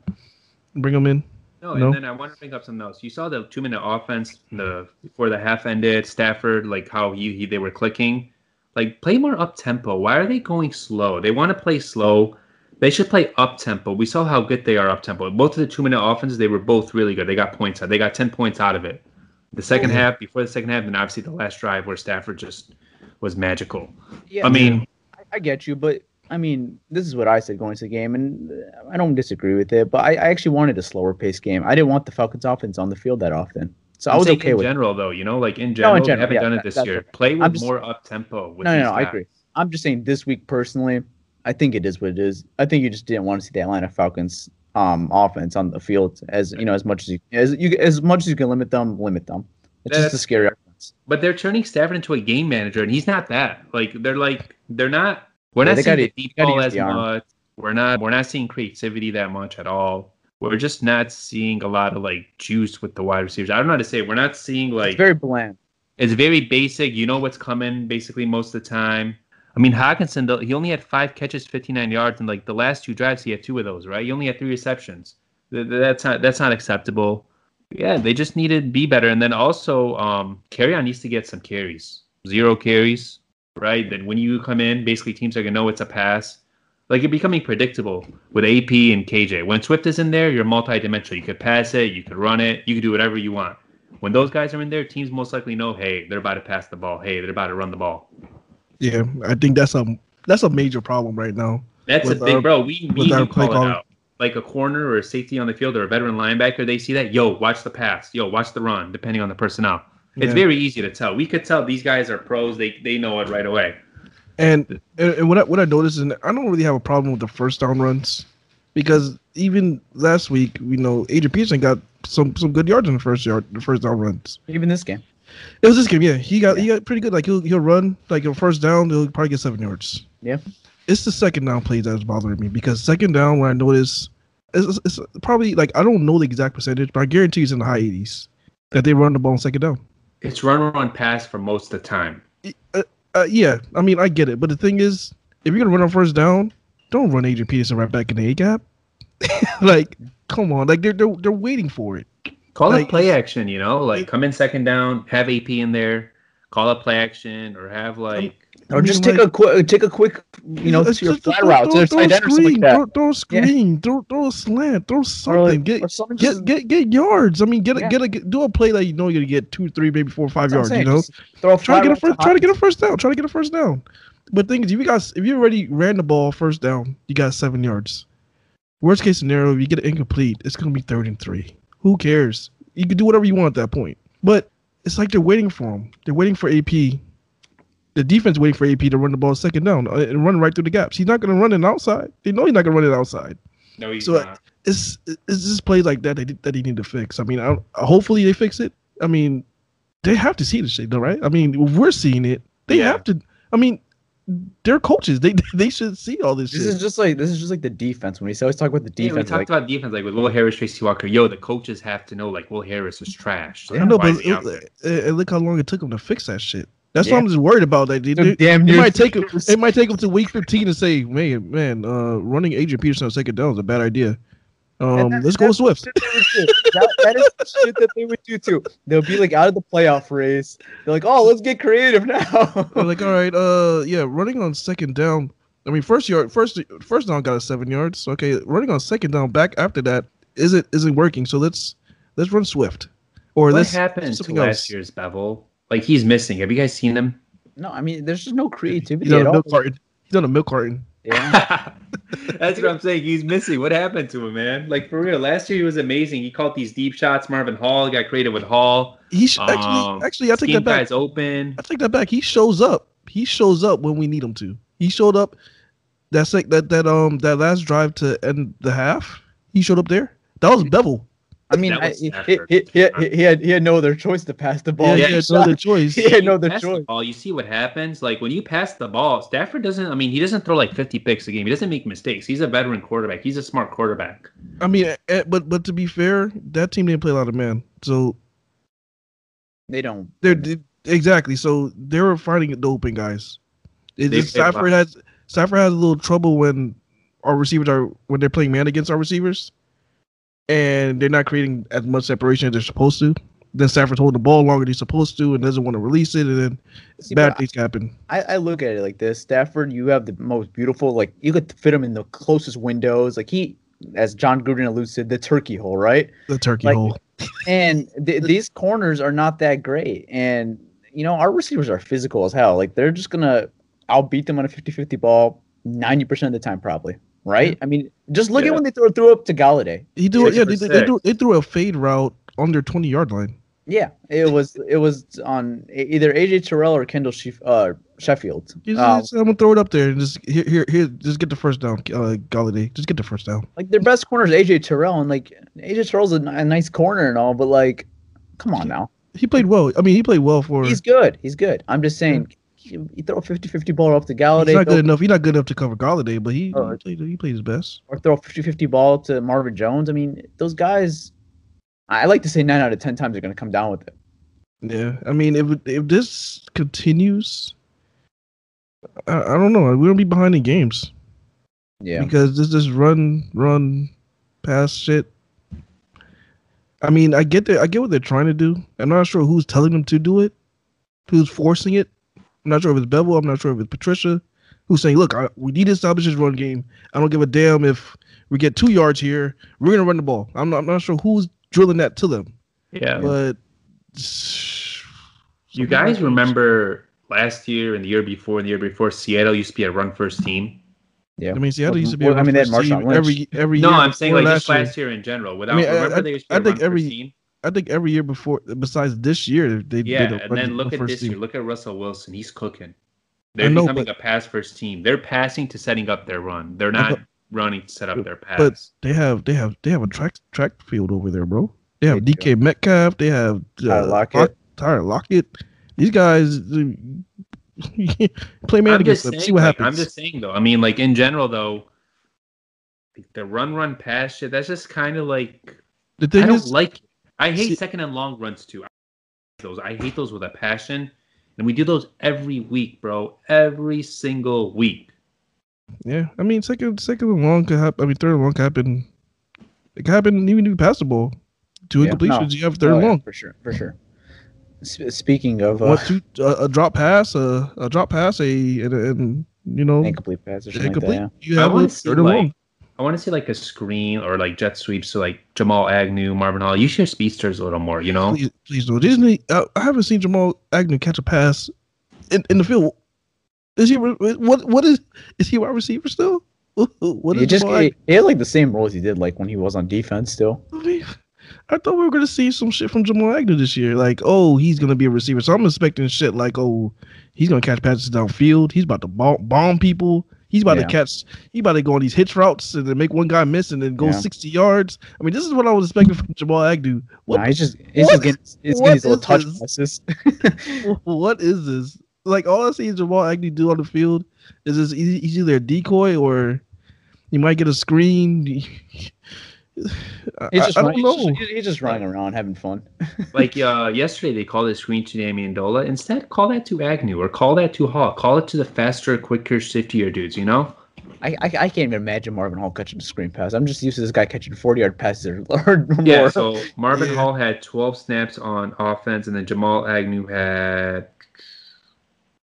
bring them in. No, No? and then I want to bring up something else. You saw the two minute offense the before the half ended. Stafford, like how he, he they were clicking, like play more up tempo. Why are they going slow? They want to play slow. They should play up tempo. We saw how good they are up tempo. Both of the two minute offenses, they were both really good. They got points out. They got ten points out of it. The second Yeah. half, before the second half, and obviously the last drive where Stafford just was magical. Yeah, I mean, I, I get you, but I mean, this is what I said going into the game, and uh, I don't disagree with it. But I, I actually wanted a slower paced game. I didn't want the Falcons' offense on the field that often, so I I'm was okay in with. general, though. You know, like in No, general, in they general, haven't yeah, done it this year. Play with just- more up tempo. With No, no, no, I agree. I'm just saying this week personally, I think it is what it is. I think you just didn't want to see the Atlanta Falcons um offense on the field as you know as much as you as you as much as you can limit them, limit them. It's just a scary offense. But they're turning Stafford into a game manager, and he's not that. Like they're like they're not. We're Yeah, not seeing gotta- the deep ball as the much. We're not. We're not seeing creativity that much at all. We're just not seeing a lot of like juice with the wide receivers. I don't know how to say. It. We're not seeing like It's very bland. it's very basic. You know what's coming basically most of the time. I mean, Hockenson, he only had five catches, 59 yards, and like the last two drives, he had two of those, right? He only had three receptions. Th- th- That's not that's not acceptable. Yeah, they just need to be better. And then also, um, Kerryon needs to get some carries. Zero carries, right? Then when you come in, basically teams are gonna know it's a pass. Like you're becoming predictable with AP and KJ. When Swift is in there, you're multi-dimensional. You could pass it, you could run it, you could do whatever you want. When those guys are in there, teams most likely know, hey, they're about to pass the ball. Hey, they're about to run the ball. Yeah, I think that's a that's a major problem right now. That's a big our- bro. We need to call it out. Like a corner or a safety on the field or a veteran linebacker, they see that, yo, watch the pass, yo, watch the run, depending on the personnel. It's Yeah. very easy to tell. We could tell these guys are pros. They they know it right away. And and, and what I, what I noticed is I don't really have a problem with the first down runs because even last week, you know, Adrian Peterson got some some good yards in the first yard, the first down runs. Even this game. It was this game, yeah. He got he got pretty good. Like he'll he'll run like a first down, he'll probably get seven yards. Yeah. It's the second down plays that's bothering me because second down when I notice it's, it's probably like I don't know the exact percentage, but I guarantee it's in the high 80s that they run the ball on second down. It's run run pass for most of the time. Uh, uh, yeah, I mean I get it, but the thing is, if you're gonna run on first down, don't run Adrian Peterson right back in the A gap. like, come on, like they're they're, they're waiting for it. Call Like- it play action, you know, like come in second down, have AP in there, call it play action, or have like Or just take a quick, take a quick, you know, It's to your just- flat throw- route throw- throw a tight end or something screen, like that. Throw, throw a screen, throw, throw a slant, throw something. like- get or something get, just- get get yards. I mean, get a, Yeah. get a get, do a play that you know you're gonna get two, three, maybe four, five That's what yards. You know, just throw a try to get a route to first, try to get a first down. Try to get a first down. But thing is, if you guys, if you already ran the ball first down, you got seven yards. Worst case scenario, if you get it incomplete, it's gonna be third and three. Who cares? You can do whatever you want at that point. But it's like they're waiting for him. They're waiting for AP. The defense waiting for AP to run the ball second down uh, and run right through the gaps. He's not gonna run it outside. They know he's not gonna run it outside. no, he's So not. it's it's just plays like that that they need to fix. I mean, I, hopefully they fix it. I mean, they have to see the shit, though, right? I mean, we're seeing it. They Yeah. have to. I mean, they're coaches. They they should see all this, This shit. is just like this is just like the defense. When we always talk about the Yeah, we defense, talked like about defense, like with Will Harris, Tracy Walker. Yo, the coaches have to know, like Will Harris is trash. So I know, but is he out there? it, it, look how long it took them to fix that shit. That's Yeah. what I'm just worried about. That they, Took they- damn it might take two them. years. It might take them to week 15 to say, man, man, uh, running Adrian Peterson on second down is a bad idea. Um, that- let's go that's Swift. shit they would do. That, that is the shit that they would do too. They'll be like out of the playoff race. They're like, oh, let's get creative now. They're like, all right, uh, yeah, running on second down. I mean, first yard, first first down got us seven yards. Okay, running on second down back after that isn't isn't working. So let's let's run Swift, or What let's happened to something last else. year's Bevell? Like he's missing. Have you guys seen him? no, I mean, there's just no creativity He's at all. milk carton. He's on a milk carton. Yeah. That's what I'm saying. He's missing. What happened to him, man? Like for real. Last year he was amazing. He caught these deep shots. Marvin Hall got creative with Hall. He sh- actually Um, actually I take that back. guys open. I take that back. He shows up. He shows up when we need him to. He showed up. That's like that that um that last drive to end the half. He showed up there. That was Bevell. I mean, I, he, he, he, he, he had he had no other choice to pass the ball. Yeah, he had no other choice. He had no You other choice. ball, you see what happens. Like when you pass the ball, Stafford doesn't. I mean, he doesn't throw like 50 picks a game. He doesn't make mistakes. He's a veteran quarterback. He's a smart quarterback. I mean, eh, but but to be fair, that team didn't play a lot of man, so They don't. they're they- exactly. So they were finding the open guys. It, They it's- played a lot. Stafford has Stafford has a little trouble when our receivers are when they're playing man against our receivers, and they're not creating as much separation as they're supposed to. Then Stafford's holding the ball longer than he's supposed to, and doesn't want to release it, and then See, bad things happen. I, I look at it like this: Stafford, you have the most beautiful. Like you could fit him in the closest windows. Like he, as John Gruden alludes to, the turkey hole, right? The turkey Like, hole. and th- these corners are not that great. And, you know, our receivers are physical as hell. Like, they're just going to I'll beat them on a 50 50 ball 90% of the time, probably. Right? I mean, just look Yeah. at when they throw, threw up to Golladay. He do Six yeah. for They, they, threw, they threw a fade route on their twenty yard line. Yeah, it was it was on either AJ Terrell or Kendall Sheff- uh, Sheffield. Just, Uh, just- I'm gonna throw it up there and just here, here, here. Just get the first down, uh, Golladay. Just get the first down. like their best corner is AJ Terrell, and like AJ Terrell's a, a nice corner and all, but like, come on now, He played well. I mean, he played well for. he's good. He's good. I'm just saying, you, you throw a 50-50 ball off to Golladay, He's not good enough. He's not good enough to cover Golladay, but he, Oh. he played. He played his best. or throw a 50-50 ball to Marvin Jones. I mean, those guys. I like to say nine out of ten times they're going to come down with it. Yeah, I mean, if if this continues, I, I don't know. We're gonna be behind in games Yeah, because this is run, run, pass shit. I mean, I get the, I get what they're trying to do. I'm not sure who's telling them to do it, who's forcing it. I'm not sure if it's Bevell. I'm not sure if it's Patricia, who's saying, "Look, I, we need to establish this run game. I don't give a damn if we get two yards here. We're gonna run the ball." I'm not, I'm not sure who's drilling that to them, Yeah. but you guys remember last year and the year before and the year before, Seattle used to be a run first team. yeah. I mean, Seattle used to be. Well, a I mean, they had first team Marshawn Lynch. every every No, year I'm saying before like just year. last year in general. Without mean, I- remember I- they used to be I a think run every- first team. I think every year before, besides this year, they Yeah, did a and then look a at this team. year. Look at Russell Wilson. He's cooking. They're know, becoming but- a pass first team. They're passing to setting up their run. They're not running to set up their pass. But they have they have they have a track track field over there, bro. They have They DK Metcalf. They have uh, Tyler Lockett. Lock- Tyler Lockett. These guys play man I'm against just them. saying, See what like, happens. I'm just saying though. I mean, like in general though, the run run pass shit. That's just kind of like the I thing don't is, like. It. I hate See- second and long runs too. I hate those I hate those with a passion, and we do those every week, bro. Every single week. yeah. I mean, second second and long could happen. I mean, third and long could happen. It could happen even if you pass the ball. Two Yeah, incompletions, no. you have third Oh, and yeah, long. for sure, for sure. S- speaking of uh, What two, a, a drop pass, a, a drop pass, a and, and you know incomplete pass or something like that, yeah. You have want a to third and like long. I want to see like a screen or like jet sweeps to like Jamal Agnew, Marvin Hall. You should speedsters a little more, you know. Please, please don't. I, I haven't seen Jamal Agnew catch a pass in, in the field. Is he? re- What? What is? Is he wide receiver still? What He just he, he had like the same roles he did like when he was on defense still. I, mean, I thought we were gonna see some shit from Jamal Agnew this year. Like, oh, he's gonna be a receiver. So I'm expecting shit like, oh, he's gonna catch passes downfield. He's about to bomb, bomb people. He's about Yeah. to catch. He's about to go on these hitch routes and then make one guy miss and then go Yeah. 60 yards. I mean, this is what I was expecting from Jamal Agnew. What? Nah, he's just he's what- just getting, what getting these little touch passes. what is this? Like all I see Jamal Agnew do on the field is this he's he's either a decoy or he might get a screen. I, He's just, I running, don't he's, just, he's just running around having fun. like uh, yesterday, they called it screen to Danny Amendola. Instead, call that to Agnew or call that to Hall. Call it to the faster, quicker, shiftier dudes. You know. I, I, I can't even imagine Marvin Hall catching a screen pass. I'm just used to this guy catching 40 yard passes or, or more. Yeah. So Marvin Yeah. Hall had 12 snaps on offense, and then Jamal Agnew had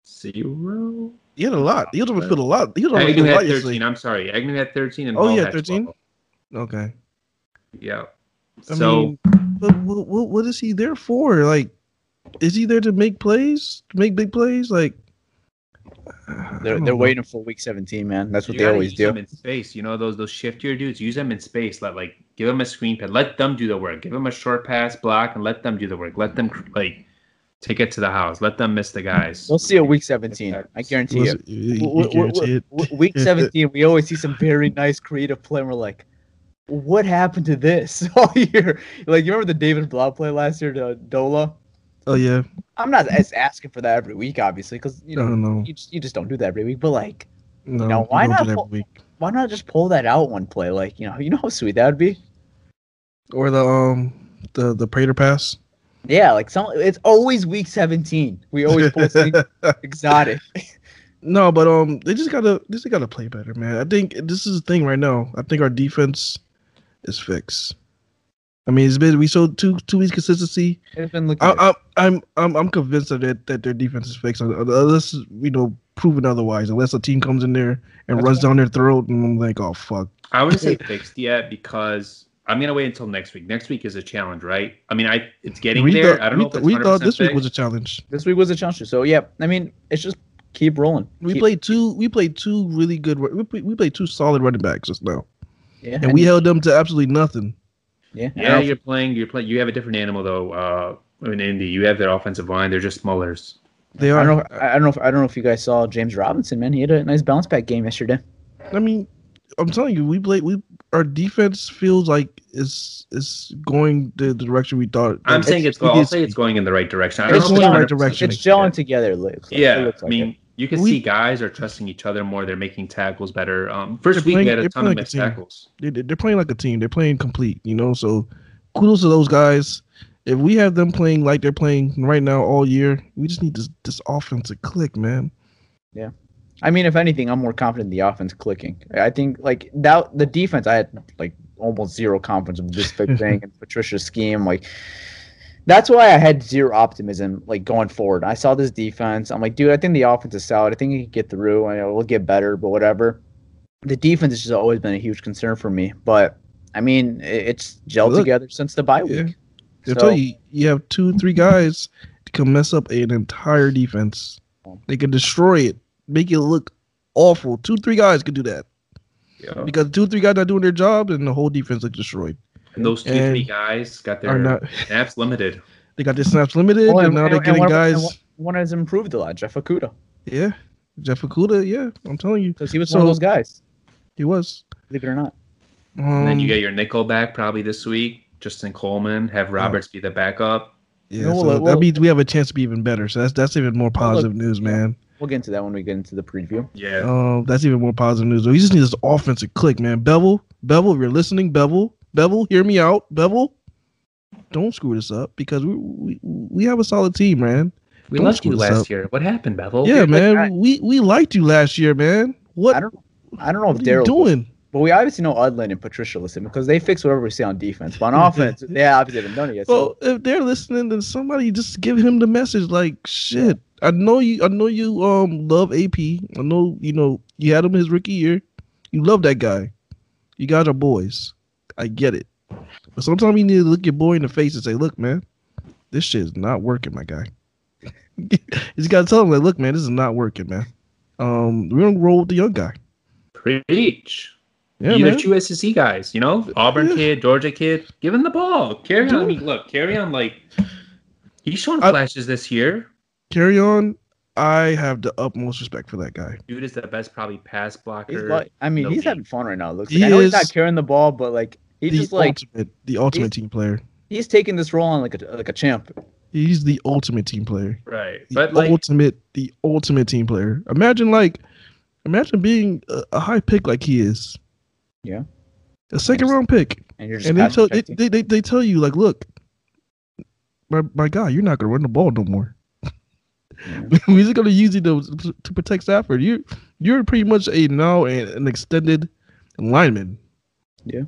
zero. He had a lot. He was on a lot. He was on the Agnew had 13. I'm sorry. Agnew had 13, and Oh, Hall yeah, had 13? 12. Okay. Yeah. I so mean, but what, what, what is he there for? Like, is he there to make plays, to make big plays? Like, They're, they're know. waiting for week 17, man. That's what you they always use do. them in space. You know those those shiftier dudes. Use them in space. Let like give them a screen pad. Let them do the work. Give them a short pass block and let them do the work. Let them like take it to the house. Let them miss the guys. We'll see a week 17. I guarantee you. Listen, you- you W- w- guarantee w- it. w- Week 17, we always see some very nice creative play. And we're like, what happened to this all year? Like you remember the David Blough play last year to Dola? Oh yeah. I'm not as asking for that every week, obviously, because you know No, no. you just you just don't do that every week. But like, No, you know, why not? Pull, week. why not just pull that out one play? Like, you know, you know how sweet that would be. Or the um the the Prater pass. Yeah, like some. It's always week 17. We always pull something exotic. No, but um, they just gotta they just gotta play better, man. I think this is the thing right now. I think our defense is fixed. I mean, it's been we showed two two weeks consistency. It's been looking. I, I, I'm I'm I'm convinced that that their defense is fixed unless you know proven otherwise. Unless a team comes in there and That's runs right. down their throat, and I'm like, oh fuck. I wouldn't say fixed yet because I'm gonna wait until next week. Next week is a challenge, right? I mean, I it's getting we there. thought, I don't we, know if th- it's we 100% thought this week was a challenge. this week was a challenge. So yeah, I mean, it's just keep rolling. We Keep- played two. We played two really good. We played, we played two solid running backs just now, Yeah, and we held them to absolutely nothing. Yeah, Yeah, you're playing. You're playing. You have a different animal though. Uh, in Indy, you have their offensive line. They're just Mullers. They are. I are. don't know. I don't know. If, I don't know if you guys saw James Robinson. Man, he had a nice bounce back game yesterday. I mean, I'm telling you, we play. We our defense feels like it's it's going the, the direction we thought. I'm like, saying it's. we I'll did- say it's going in the right direction. I don't It's know going in the right direction. It's fixed yet. gelling together. it looks like- it Yeah, looks I mean, it. You can We- see guys are trusting each other more. They're making tackles better. Um, first They're week playing- we had a ton of like a missed team. tackles. they, they're playing like a team. They're playing complete. You know, so kudos to those guys. If we have them playing like they're playing right now all year, we just need this this offense to click, man. Yeah. I mean, if anything, I'm more confident in the offense clicking. I think like that the defense, I had like almost zero confidence of this fixing and Patricia's scheme. Like that's why I had zero optimism like going forward. I saw this defense. I'm like, dude, I think the offense is solid. I think it can get through. I know we'll get better, but whatever. The defense has just always been a huge concern for me. But I mean, it's gelled Look, together since the bye yeah. week. I So- tell you, you have two, three guys that can mess up an entire defense. They can destroy it, make it look awful. Two, three guys could do that Yeah. because two, three guys not doing their job, and the whole defense looks destroyed. And those two, And three guys got are their not- snaps limited. They got their snaps limited, Well, and now they're getting one, guys. and one- one has improved a lot, Jeff Okudah, Yeah, Jeff Okudah. Yeah, I'm telling you, because he was one of So- those guys. he was. Believe it or not. Um, And then you get your nickel back probably this week. Justin Coleman, have Roberts be the backup. yeah, No, so well, that well- means we have a chance to be even better. So that's that's even more positive news, man. We'll get into that when we get into the preview. Yeah. Um, that's even more positive news. We just need this offensive click, man. Bevell, Bevell, if you're listening, Bevell, Bevell, hear me out, Bevell. Don't screw this up because we we, we have a solid team, man. we Don't loved you last up. year. What happened, Bevell? Yeah, like, man. I- we we liked you last year, man. What I don't I don't know if what Darrell doing? but we obviously know Undlin and Patricia listen because they fix whatever we say on defense. But on offense, they obviously haven't done it yet. Well, So if they're listening, then somebody just give him the message. Like, shit, I know you. I know you. Um, love AP. I know you know you had him his rookie year. You love that guy. You guys are boys. I get it. But sometimes you need to look your boy in the face and say, "Look, man, this shit is not working, my guy." you just gotta tell him, like, "Look, man, this is not working, man. Um, we're gonna roll with the young guy." Preach. Yeah, you man. two SEC guys, you know, Auburn Yeah. kid, Georgia kid, give him the ball. Kerryon. I mean, look, Kerryon. Like he's shown I- flashes this year. Kerryon. I have the utmost respect for that guy. Dude is the best, probably pass blocker. he's like, I mean, in the he's league. having fun right now. It looks He like. I know he's not carrying the ball, but like he's the just like ultimate, the ultimate team player. he's taking this role on like a like a champ. He's the ultimate team player. right, The but like ultimate, the ultimate team player. Imagine like, imagine being a, a high pick like he is. Yeah. A second round pick, And you're just and they tell they, they, they, they tell you like, look, my my guy, you're not gonna run the ball no more. We're just gonna use you to to protect Stafford. You you're pretty much a now an, an extended lineman. Yeah.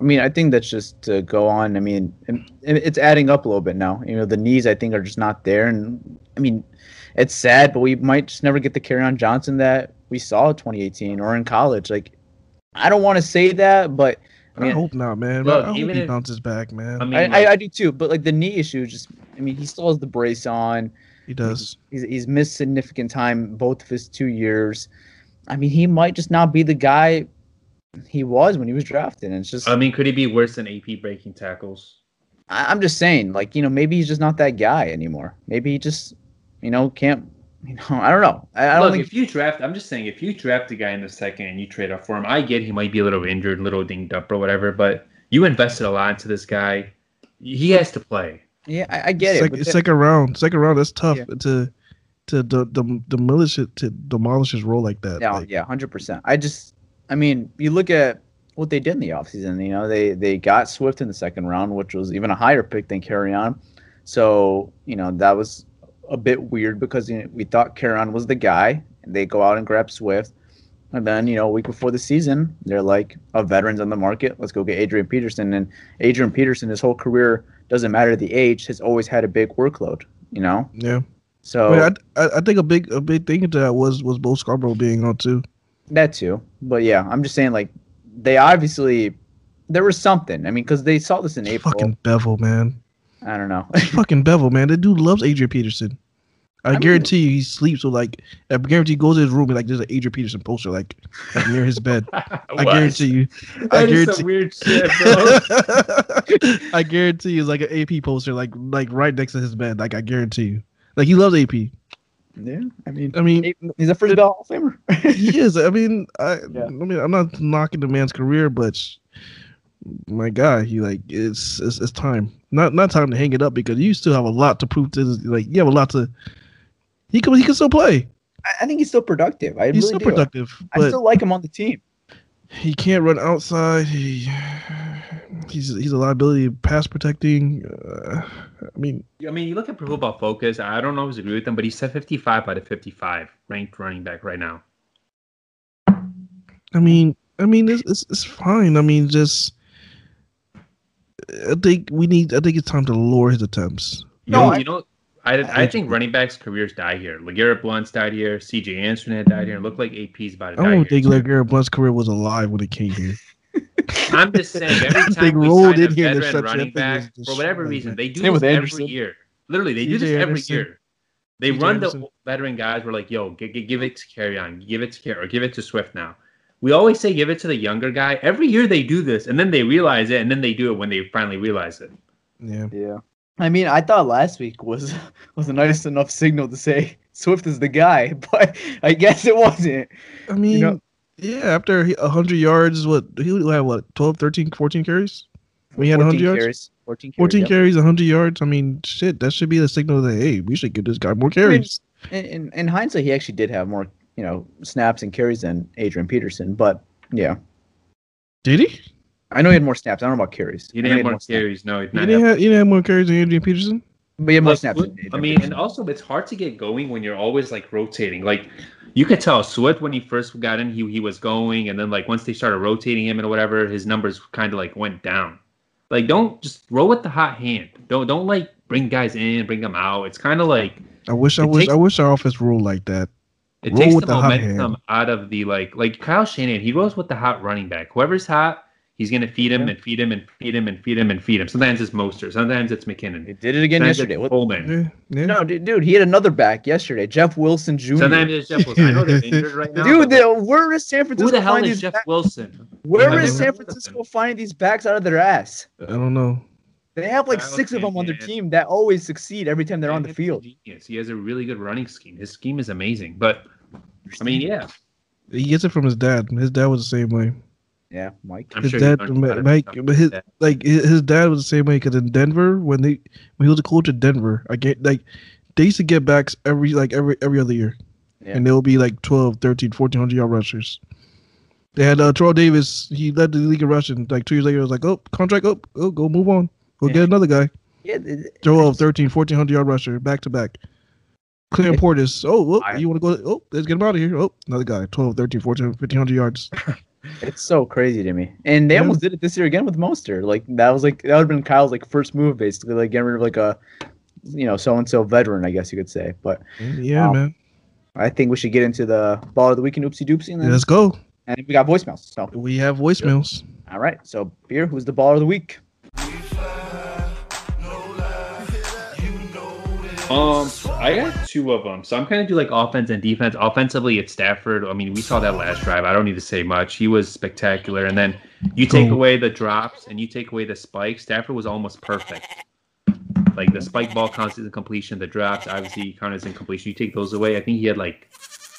I mean, I think that's just to go on. I mean, and- and it's adding up a little bit now. You know, the knees I think are just not there, and I mean, it's sad, but we might just never get the Kerryon Johnson that we saw 2018 or in college. Like, I don't want to say that, but I I, hope not, man. Look, I hope even he if- bounces back, man. I mean, I, like, I, I do too. But like the knee issue, just I mean, he still has the brace on. He does. He's he's missed significant time both of his two years. I mean, he might just not be the guy he was when he was drafted. And it's just I mean, could he be worse than AP breaking tackles? I, I'm just saying, like, you know, maybe he's just not that guy anymore. Maybe he just, you know, can't you know, I don't know. I, I don't Look, think if you draft, I'm just saying, if you draft a guy in the second and you trade up for him, I get he might be a little injured, a little dinged up or whatever, but you invested a lot into this guy. He has to play. Yeah, I, I get it. Sec- but the- second round, second round. That's tough to to de- de- demolish it to demolish his role like that. Yeah, Like, yeah, hundred percent. I just, I mean, you look at what they did in the offseason. You know, they they got Swift in the second round, which was even a higher pick than Kerryon. So you know that was a bit weird because you know, we thought Kerryon was the guy, and they go out and grab Swift, and then you know a week before the season, they're like, "A veterans on the market. Let's go get Adrian Peterson." And Adrian Peterson, his whole career doesn't matter the age, has always had a big workload. You know, yeah. so I, mean, I, I think a big a big thing to that was was Bo Scarborough being on too. That too. But yeah, I'm just saying like they obviously there was something. I mean, because they saw this in April. Fucking Bevell, man. I don't know. fucking Bevell, man. That dude loves Adrian Peterson. I, mean- guarantee you he sleeps with like I guarantee he goes to his room and like there's an Adrian Peterson poster like, like near his bed. I guarantee you. I That is guarantee some weird shit, bro. I guarantee you it's like an AP poster like like right next to his bed. Like I guarantee you. Like he loves AP. Yeah, I mean, I mean, he's a first Hall of Famer. he is. I mean, I, I mean, I'm not knocking the man's career, but my guy, he like it's, it's it's time. Not not time to hang it up because you still have a lot to prove to. Like you have a lot to. He can he can still play. I, I think he's still productive. I He's really still do. productive, I still like him on the team. he can't run outside. He he's he's a liability pass protecting. Uh, I mean, I mean, you look at Pro Football Focus. I don't always agree with them, but he's at 55 out of 55 ranked running back right now. I mean, I mean, it's, it's it's fine. I mean, just I think we need. I think it's time to lower his attempts. You know, you know, I, I think running backs' careers die here. LeGarrette Blunt's died here. C.J. Anderson had died here. It looked like AP's about to I die I don't here. think LeGarrette Blunt's career was alive when it came here. I'm just saying, every They time we rolled sign a in here and veteran running back, for whatever reason, they do Same this with every year. Literally, they do C.J. this every year. They C.J. run Anderson. the veteran guys. We're like, yo, g- g- give it to Kerryon, give it to carry, or give it to Swift now. We always say give it to the younger guy. Every year they do this, and then they realize it, and then they do it when they finally realize it. Yeah. Yeah. I mean, I thought last week was was a nice enough signal to say Swift is the guy, but I guess it wasn't. I mean, know- yeah, after he- 100 yards, what he would have what 12, 13, 14 carries? We had 100 14 yards. carries. 14 carries. 14 yep. carries, 100 yards. I mean, shit, that should be the signal that hey, we should give this guy more I mean, carries. in, in hindsight, he actually did have more, you know, snaps and carries than Adrian Peterson. But yeah, Did he? I know he had more snaps. I don't know about carries. He didn't have more snaps. carries. No, he did He not didn't have have, he didn't have more carries than Adrian Peterson. But he had more Like, snaps. Swift- than I mean, Peterson. and also it's hard to get going when you're always like rotating. Like you could tell Swift when he first got in, he he was going, and then like once they started rotating him and whatever, his numbers kind of like went down. Like don't just roll with the hot hand. Don't don't like bring guys in, bring them out. It's kind of like I wish I wish takes- I wish our offense ruled like that. it Roll takes with the, the hot momentum hand. out of the like like Kyle Shanahan. He rolls with the hot running back. Whoever's hot, he's gonna feed him and feed him and feed him and feed him and feed him. Sometimes it's Mostert, sometimes it's McKinnon. He did it again Sometimes yesterday. it's What- Coleman. Yeah, yeah. No, dude, dude, he had another back yesterday. Jeff Wilson Jr. Sometimes it's Jeff Wilson. I know they're injured right now. Dude, like, they, where is San Francisco? who Francisco the hell is Jeff back- Wilson? Where I've is San Francisco finding these backs out of their ass? I don't know. They have like six of them on their team that always succeed every time they're on the field. Genius. He has a really good running scheme. His scheme is amazing. But I mean, yeah, He gets it from his dad. His dad was the same way. Yeah, Mike. I'm his sure dad, learned Mike, but his that. like his his dad was the same way because in Denver when they when he was a coach at Denver, I get like they used to get backs every like every every other year, Yeah. and they'll be like 12, 13, 1400 yard rushers. They had uh, Terrell Davis. He led the league in rushing. Like two years later, it was like, oh, contract up, oh, go move on, go Yeah. get another guy. Yeah, th- Joel, 13, 1400 yard rusher, back to back. Clear Portis. Oh, whoop, I- you want to go? Oh, let's get him out of here. Oh, another guy, 12, 13, 14, 1500 yards. it's so crazy to me. And they Yeah. almost did it this year again with Mostert. Like that was like that would have been Kyle's like first move basically, like getting rid of like a you know so and so veteran, I guess you could say. But Yeah, Wow. Um, man. I think we should get into the ball of the week and oopsie doopsie, and then Let's go. and we got voicemails. So We have voicemails. all right, so beer, who's the ball of the week? Um, I got two of them. So I'm kind of do like offense and defense. Offensively, it's Stafford. I mean, we saw that last drive. I don't need to say much. He was spectacular. And then you take away the drops and you take away the spikes. Stafford was almost perfect. Like the spike ball counts as incompletion, the drops obviously counts as incompletion. You take those away, I think he had like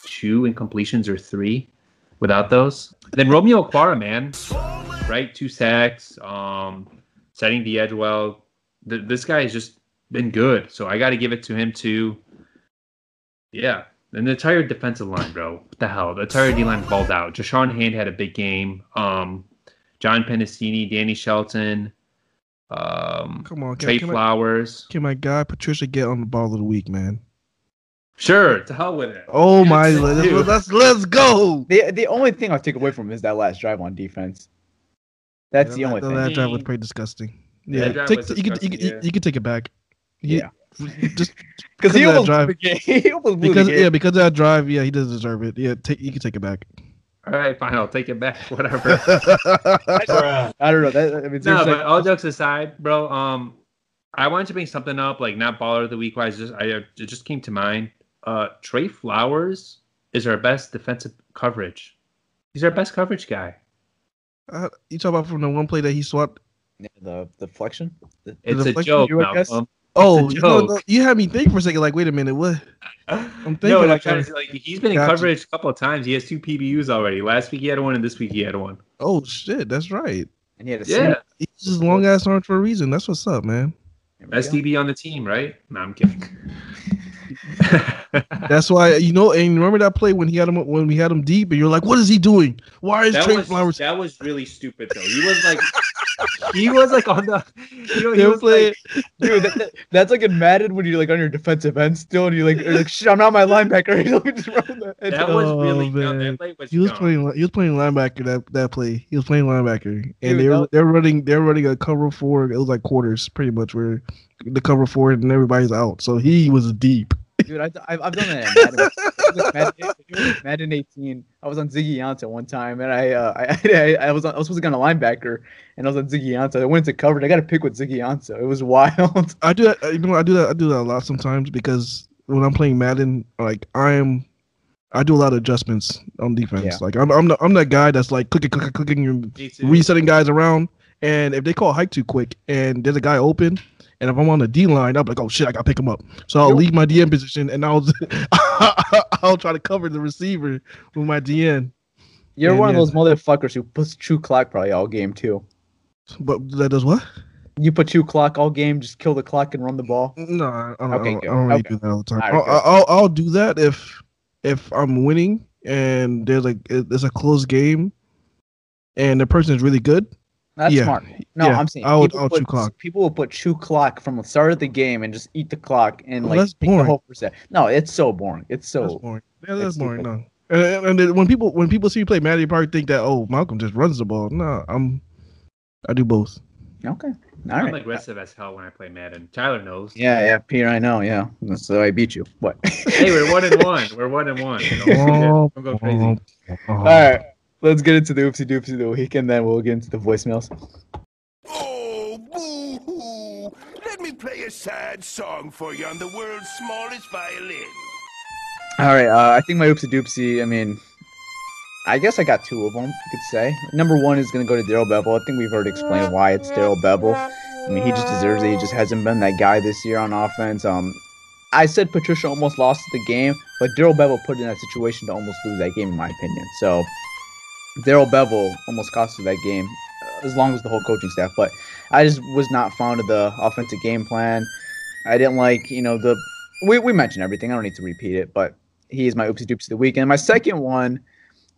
two incompletions or three without those. Then Romeo Okwara, man, right? Two sacks, um, setting the edge well. Th- this guy is just been good, so I got to give it to him too. Yeah, and the entire defensive line, bro. What the hell? The entire D line balled out. Da'Shawn Hand had a big game. Um, John Penisini, Danny Shelton, um, Come on, can- Trey can I- Flowers. Can my guy Patricia get on the ball of the week, man? Sure, to hell with it. Oh my, let's, let's let's go. The the only thing I'll take away from him is that last drive on defense. That's the only The thing. last drive was pretty disgusting. Yeah, Yeah, take, was you, could, you, can, disgusting, you can take it back. He- Yeah. just Because he of that almost blew. He almost because yeah, because of that drive, yeah, he doesn't deserve it. Yeah, take you can take it back. All right, fine. I'll take it back. Whatever. I don't know. That, I mean, no, seriously, but all jokes aside, bro. Um, I wanted to bring something up, like not baller of the week wise. Just I it just came to mind. Uh, Trey Flowers is our best defensive coverage. He's our best coverage guy. Uh, you talk about from the one play that he swapped. Yeah, the the flexion. The, It's the a joke, you, I guess? Malcolm. Oh, no, no, you had me think for a second. Like, wait a minute, what? I'm thinking No, I'm like, trying to say, like he's been in Gotcha. coverage a couple of times. He has two PBUs already. Last week he had one, and this week he had one. oh shit, that's right. and he had a Yeah, He's just long ass arm for a reason. That's what's up, man. best DB on the team, right? No, I'm kidding. That's why you know. And remember that play when he had him when we had him deep, and you're like, "What is he doing? Why is that Trey was Flowers?" that was really stupid though. He was like, he was like on the, you know, he They was play- like, Dude, that, that- that's like in Madden when you're like on your defensive end still, and you're like, you're like shit, I'm not my linebacker. Let me just run that. And that was Oh, really dumb. man. That play was He was dumb. playing. He was playing linebacker that that play. He was playing linebacker, and Dude, they were that- they're running they're running a cover four. It was like quarters, pretty much, where the cover four and everybody's out. So he was deep. Dude, I, I've, I've done that. In Madden. It was like Madden, it was Madden 18. I was on Ziggy Ansah one time, and I, uh, I, I, I was on, I was supposed to get on a linebacker, and I was on Ziggy Ansah. I went to cover. and I got to pick with Ziggy Ansah. It was wild. I do that. You know, I do that. I do that a lot sometimes because when I'm playing Madden, like I'm, I do a lot of adjustments on defense. Yeah. Like I'm, I'm, the, I'm that guy that's like clicking, clicking, clicking, and Me too. resetting guys around. And if they call hike too quick, and there's a guy open, and if I'm on the D line, I'm like, oh shit, I gotta pick him up. So I'll Yo. leave my DN position, and I'll, I'll try to cover the receiver with my DN. You're And one yeah. of those motherfuckers who puts chew clock probably all game too. But that does what? You put chew clock all game, just kill the clock and run the ball. No, I don't, Okay, I don't. I don't really Okay. do that all the time. All right, I'll. I'll, I'll do that if if I'm winning and there's like it's a close game, and the person is really good. That's Yeah. smart. No, Yeah, I'm saying I would- people, I would put, chew clock. people will put chew clock from the start of the game and just eat the clock and Well, like the whole percent. No, it's so boring. It's so That's boring. Yeah, that's that's boring. No. And, and, and when people when people see you play Madden, they probably think that oh Malcolm just runs the ball. No, I'm I do both. okay. All I'm right. aggressive as hell when I play Madden. Tyler knows. Yeah, yeah, Peter, I know. Yeah, so I beat you. What? Hey, we're one and one. We're one and one. Don't, don't go crazy. All right, let's get into the oopsie doopsie of the week, and then we'll get into the voicemails. Oh, boo hoo. Let me play a sad song for you on the world's smallest violin. All right, uh, I think my oopsie doopsie. I mean, I guess I got two of them. You could say number one is gonna go to Darrell Bevell. I think we've already explained why it's Darrell Bevell. I mean, he just deserves it. He just hasn't been that guy this year on offense. Um, I said Patricia almost lost the game, but Darrell Bevell put in that situation to almost lose that game, in my opinion. So Darrell Bevell almost cost us that game, as long as the whole coaching staff. But I just was not fond of the offensive game plan. I didn't like, you know, the we, we mentioned everything. I don't need to repeat it, but he is my oopsie doopsie of the week. And my second one,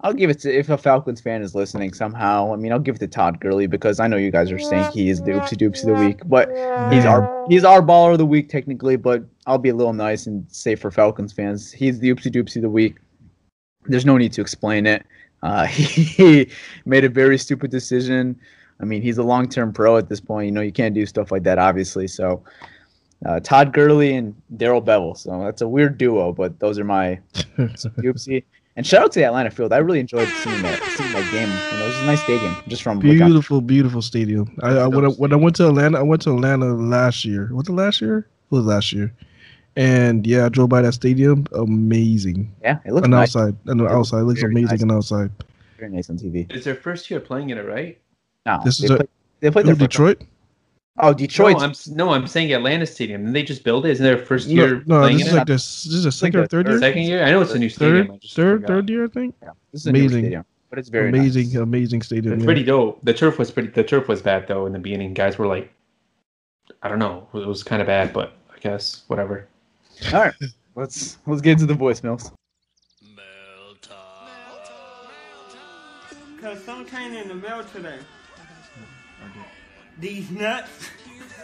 I'll give it to if a Falcons fan is listening somehow. I mean, I'll give it to Todd Gurley because I know you guys are saying he is the oopsie doopsie of the week, but he's our he's our baller of the week technically. But I'll be a little nice and say for Falcons fans, he's the oopsie doopsie of the week. There's no need to explain it. Uh, he made a very stupid decision. I mean, he's a long-term pro at this point. You know, you can't do stuff like that, obviously. So, uh, Todd Gurley and Darrell Bevell. So that's a weird duo, but those are my oopsie. And shout out to the Atlanta field. I really enjoyed seeing that seeing that game. You know, it was a nice stadium. Just from Beautiful, beautiful stadium. I, I when I, when I went to Atlanta, I went to Atlanta last year. Was it last year? It was last year. And yeah, I drove by that stadium. Amazing. Yeah, it looks on nice. outside. And the It looks outside it looks amazing nice. on outside. Very nice on TV. It's their first year playing in it, right? No, This they is a- they played oh, Who, there for Detroit. Oh, Detroit. No, I'm no, I'm saying Atlanta Stadium. Didn't they just build it? Isn't their first No, year no, playing this is in like it? this. This is a second or third year. Second year? I know it's a new stadium. Third, I third, third year, I think. Yeah, This is a new Amazing. stadium, but it's very amazing, nice. amazing stadium. It's yeah. pretty dope. The turf was pretty. The turf was bad though in the beginning. Guys were like, I don't know, it was kind of bad, but I guess whatever. All right, let's let's get into the voicemails. Cause some came in the mail today. These nuts.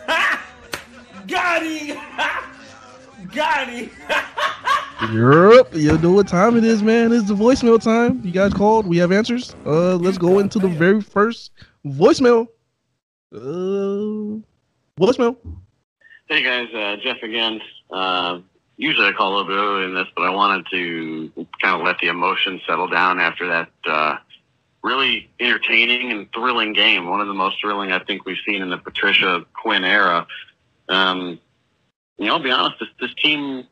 Got him! Got him! Yup, you know what time it is, man. It's the voicemail time. You guys called. We have answers. Uh, let's go into the very first voicemail. Uh, voicemail. Hey guys, uh, Jeff again. Uh, usually I call a little bit earlier than this, but I wanted to kind of let the emotion settle down after that uh, really entertaining and thrilling game. One of the most thrilling I think we've seen in the Patricia Quinn era. Um, you know, I'll be honest, this, this team,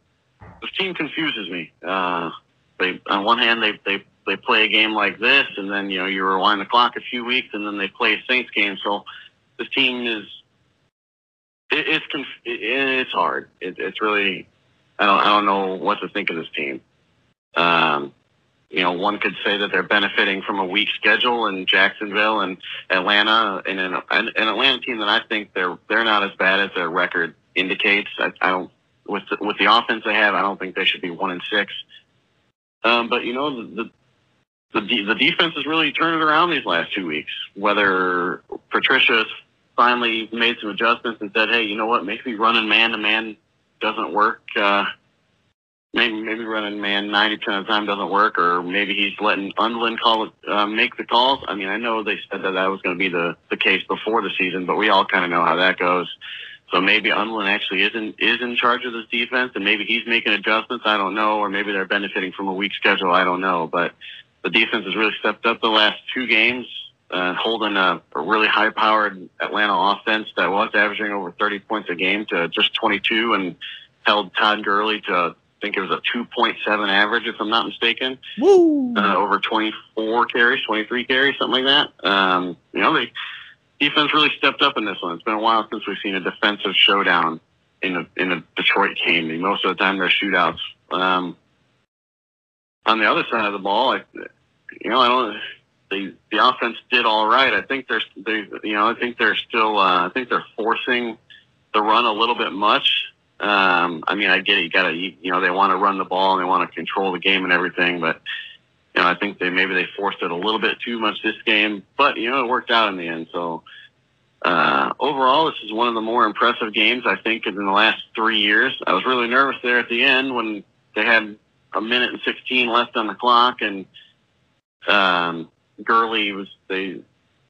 this team confuses me. Uh, they, on one hand, they, they, they play a game like this, and then, you know, you rewind the clock a few weeks, and then they play a Saints game. So this team is, it, it's conf- it, it's hard. It, it's really I don't I don't know what to think of this team. Um, you know, one could say that they're benefiting from a weak schedule in Jacksonville and Atlanta, and an, an, an Atlanta team that I think they're they're not as bad as their record indicates. I, I don't with the, with the offense they have, I don't think they should be one and six. Um, but you know the. the the defense has really turned it around these last two weeks. Whether Patricia's finally made some adjustments and said, "Hey, you know what? Maybe running man to man doesn't work. Uh, maybe maybe running man ninety percent of the time doesn't work, or maybe he's letting Undlin call uh, make the calls. I mean, I know they said that that was going to be the the case before the season, but we all kind of know how that goes. So maybe Undlin actually isn't is in charge of this defense, and maybe he's making adjustments. I don't know, or maybe they're benefiting from a weak schedule. I don't know, but the defense has really stepped up the last two games uh, holding a, a really high-powered Atlanta offense that was averaging over 30 points a game to just 22, and held Todd Gurley to I think it was a 2.7 average, if I'm not mistaken, Woo! uh, over 24 carries, 23 carries, something like that. Um, you know, the defense really stepped up in this one. It's been a while since we've seen a defensive showdown in a in a Detroit game. I mean, most of the time they're shootouts. Um, on the other side of the ball, I, you know, I don't. The the offense did all right. I think they're they you know I think they're still uh, I think they're forcing the run a little bit much. Um, I mean, I get it. You got to you, you know they want to run the ball and they want to control the game and everything, but you know I think they maybe they forced it a little bit too much this game. But you know it worked out in the end. So uh, overall, this is one of the more impressive games I think in the last three years. I was really nervous there at the end when they had a minute and 16 left on the clock and um, Gurley was they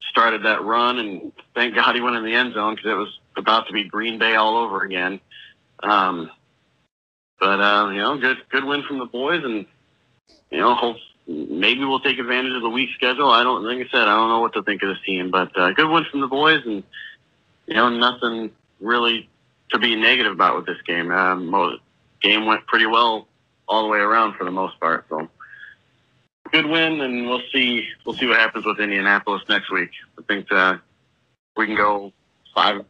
started that run and thank God he went in the end zone because it was about to be Green Bay all over again. Um, but uh, you know, good good win from the boys and you know, hope maybe we'll take advantage of the weak schedule. I don't like I said, I don't know what to think of this team, but uh, good win from the boys and you know, nothing really to be negative about with this game. Um, game went pretty well all the way around for the most part. So good win, and we'll see. We'll see what happens with Indianapolis next week. I think uh, we can go five.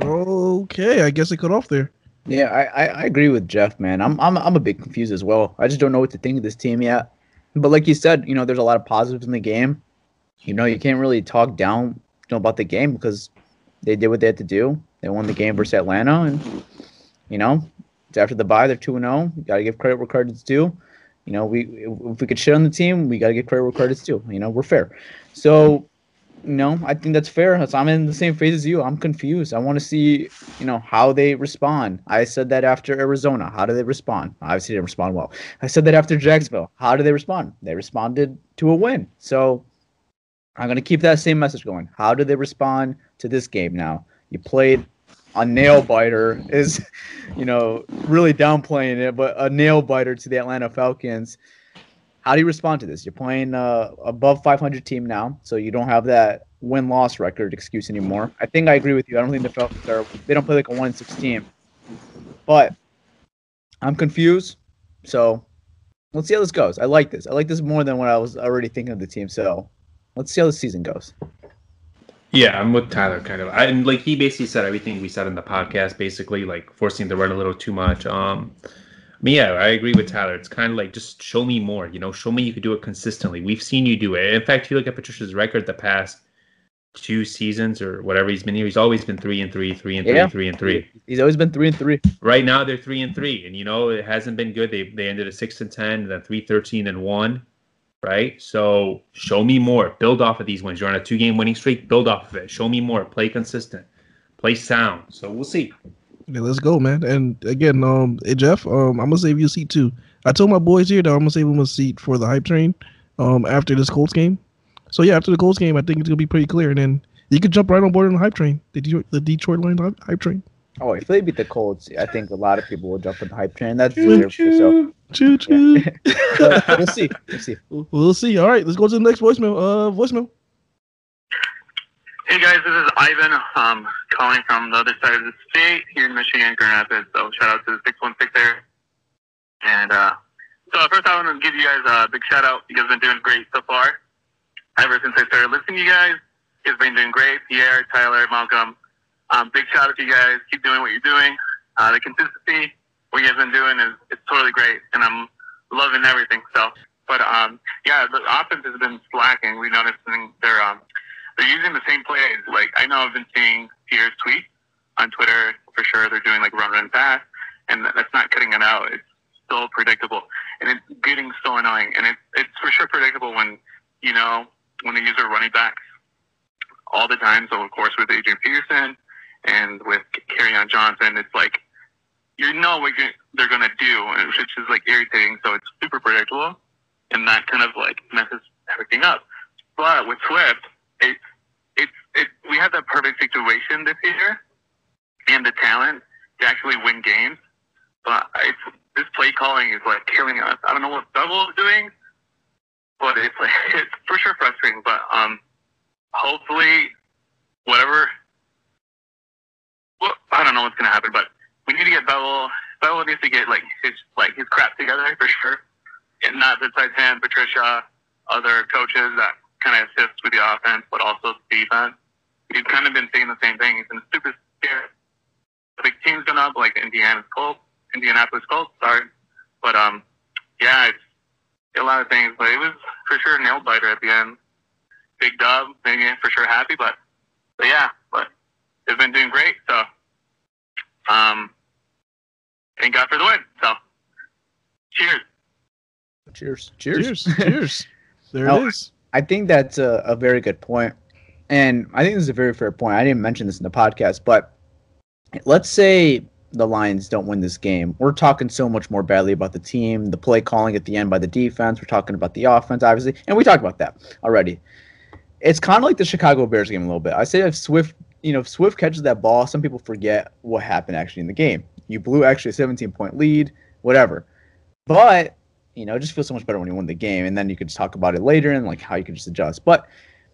Okay, I guess it cut off there. Yeah, I, I, I agree with Jeff, man. I'm I'm I'm a bit confused as well. I just don't know what to think of this team yet. But like you said, you know, there's a lot of positives in the game. You know, you can't really talk down you know, about the game because they did what they had to do. They won the game versus Atlanta, and you know, it's after the bye. They're two and oh. zero. Got to give credit where credit's due. You know, we if we could shit on the team, we got to give credit where credit's due. You know, we're fair. So, you know, I think that's fair. I'm in the same phase as you. I'm confused. I want to see, you know, how they respond. I said that after Arizona. How do they respond? Obviously, they didn't respond well. I said that after Jacksonville. How do they respond? They responded to a win. So, I'm going to keep that same message going. How do they respond to this game now? You played a nail biter is, you know, really downplaying it, but a nail biter to the Atlanta Falcons. How do you respond to this? You're playing uh, above 500 team now, so you don't have that win loss record excuse anymore. I think I agree with you. I don't think the Falcons are they don't play like a one six team, but I'm confused. So let's see how this goes. I like this. I like this more than what I was already thinking of the team. So let's see how the season goes. Yeah, I'm with Tyler kind of. I, and like he basically said everything we said in the podcast, basically like forcing the run a little too much. Um, I mean, yeah, I agree with Tyler. It's kind of like just show me more. You know, show me you could do it consistently. We've seen you do it. In fact, if you look at Patricia's record the past two seasons or whatever he's been here, he's always been three and three, three and three, Yeah. three and three. He's always been three and three. Right now they're three and three, and you know it hasn't been good. They they ended at six and ten, and then three thirteen and one, right? So show me more. Build off of these wins. You're on a two game winning streak. Build off of it. Show me more. Play consistent. Play sound. So we'll see. Yeah, let's go, man. And again, um, hey, Jeff, um, I'm gonna save you a seat too. I told my boys here that I'm gonna save them a seat for the hype train, um, after this Colts game. So yeah, after the Colts game, I think it's gonna be pretty clear, and then you could jump right on board on the hype train, the Detroit, the Detroit Lions hype- hype train. Oh, if they beat the Colts, I think a lot of people will jump on the hype train. That's deserved. So Choo choo. But we'll see. We'll see. We'll see. All right, let's go to the next voicemail. Uh, voicemail. Hey guys, this is Ivan. Um, calling from the other side of the state here in Michigan, Grand Rapids. So shout out to the six one six there. And uh, so first, I want to give you guys a big shout out. You guys have been doing great so far. Ever since I started listening to you guys, you guys have been doing great. Pierre, Tyler, Malcolm. Um, big shout out to you guys. Keep doing what you're doing. Uh, the consistency what you guys been doing is it's totally great, and I'm loving everything. So, but um, yeah, the offense has been slacking. We noticed they're um, they're using the same plays. Like I know I've been seeing Pierre's tweet on Twitter for sure. They're doing like run, run, pass, and that's not cutting it out. It's so predictable, and it's getting so annoying. And it's it's for sure predictable when you know when they use their running backs all the time. So of course with Adrian Peterson and with Kerryon Johnson, it's like you know what they're gonna do, which is like irritating. So it's super predictable, and that kind of like messes everything up. But with Swift, it's it's it. We had that perfect situation this year, and the talent to actually win games. But it's this play calling is like killing us. I don't know what Bevell is doing, but it's like it's for sure frustrating. But um, hopefully, whatever. Well, I don't know what's gonna happen, but we need to get Bevell. Bevell needs to get like his like his crap together for sure, and not besides him, Patricia, other coaches that kind of assist with the offense, but also defense. We've kind of been saying the same thing. He's been super scared. Big teams going up, like Indiana's Colts, Indianapolis Colts, sorry. But um, yeah, it's a lot of things. But it was for sure a nail biter at the end. Big dub, maybe for sure happy, but but yeah, but they've been doing great. So um, thank God for the win. So cheers. Cheers. Cheers. Cheers. Cheers. There No, it is. I think that's a, a very good point. And I think this is a very fair point. I didn't mention this in the podcast, but let's say the Lions don't win this game. We're talking so much more badly about the team, the play calling at the end by the defense. We're talking about the offense, obviously. And we talked about that already. It's kind of like the Chicago Bears game a little bit. I say if Swift, you know, if Swift catches that ball, some people forget what happened actually in the game. You blew actually a 17 point lead, whatever. But you know, it just feels so much better when you win the game, and then you could just talk about it later and like how you could just adjust. But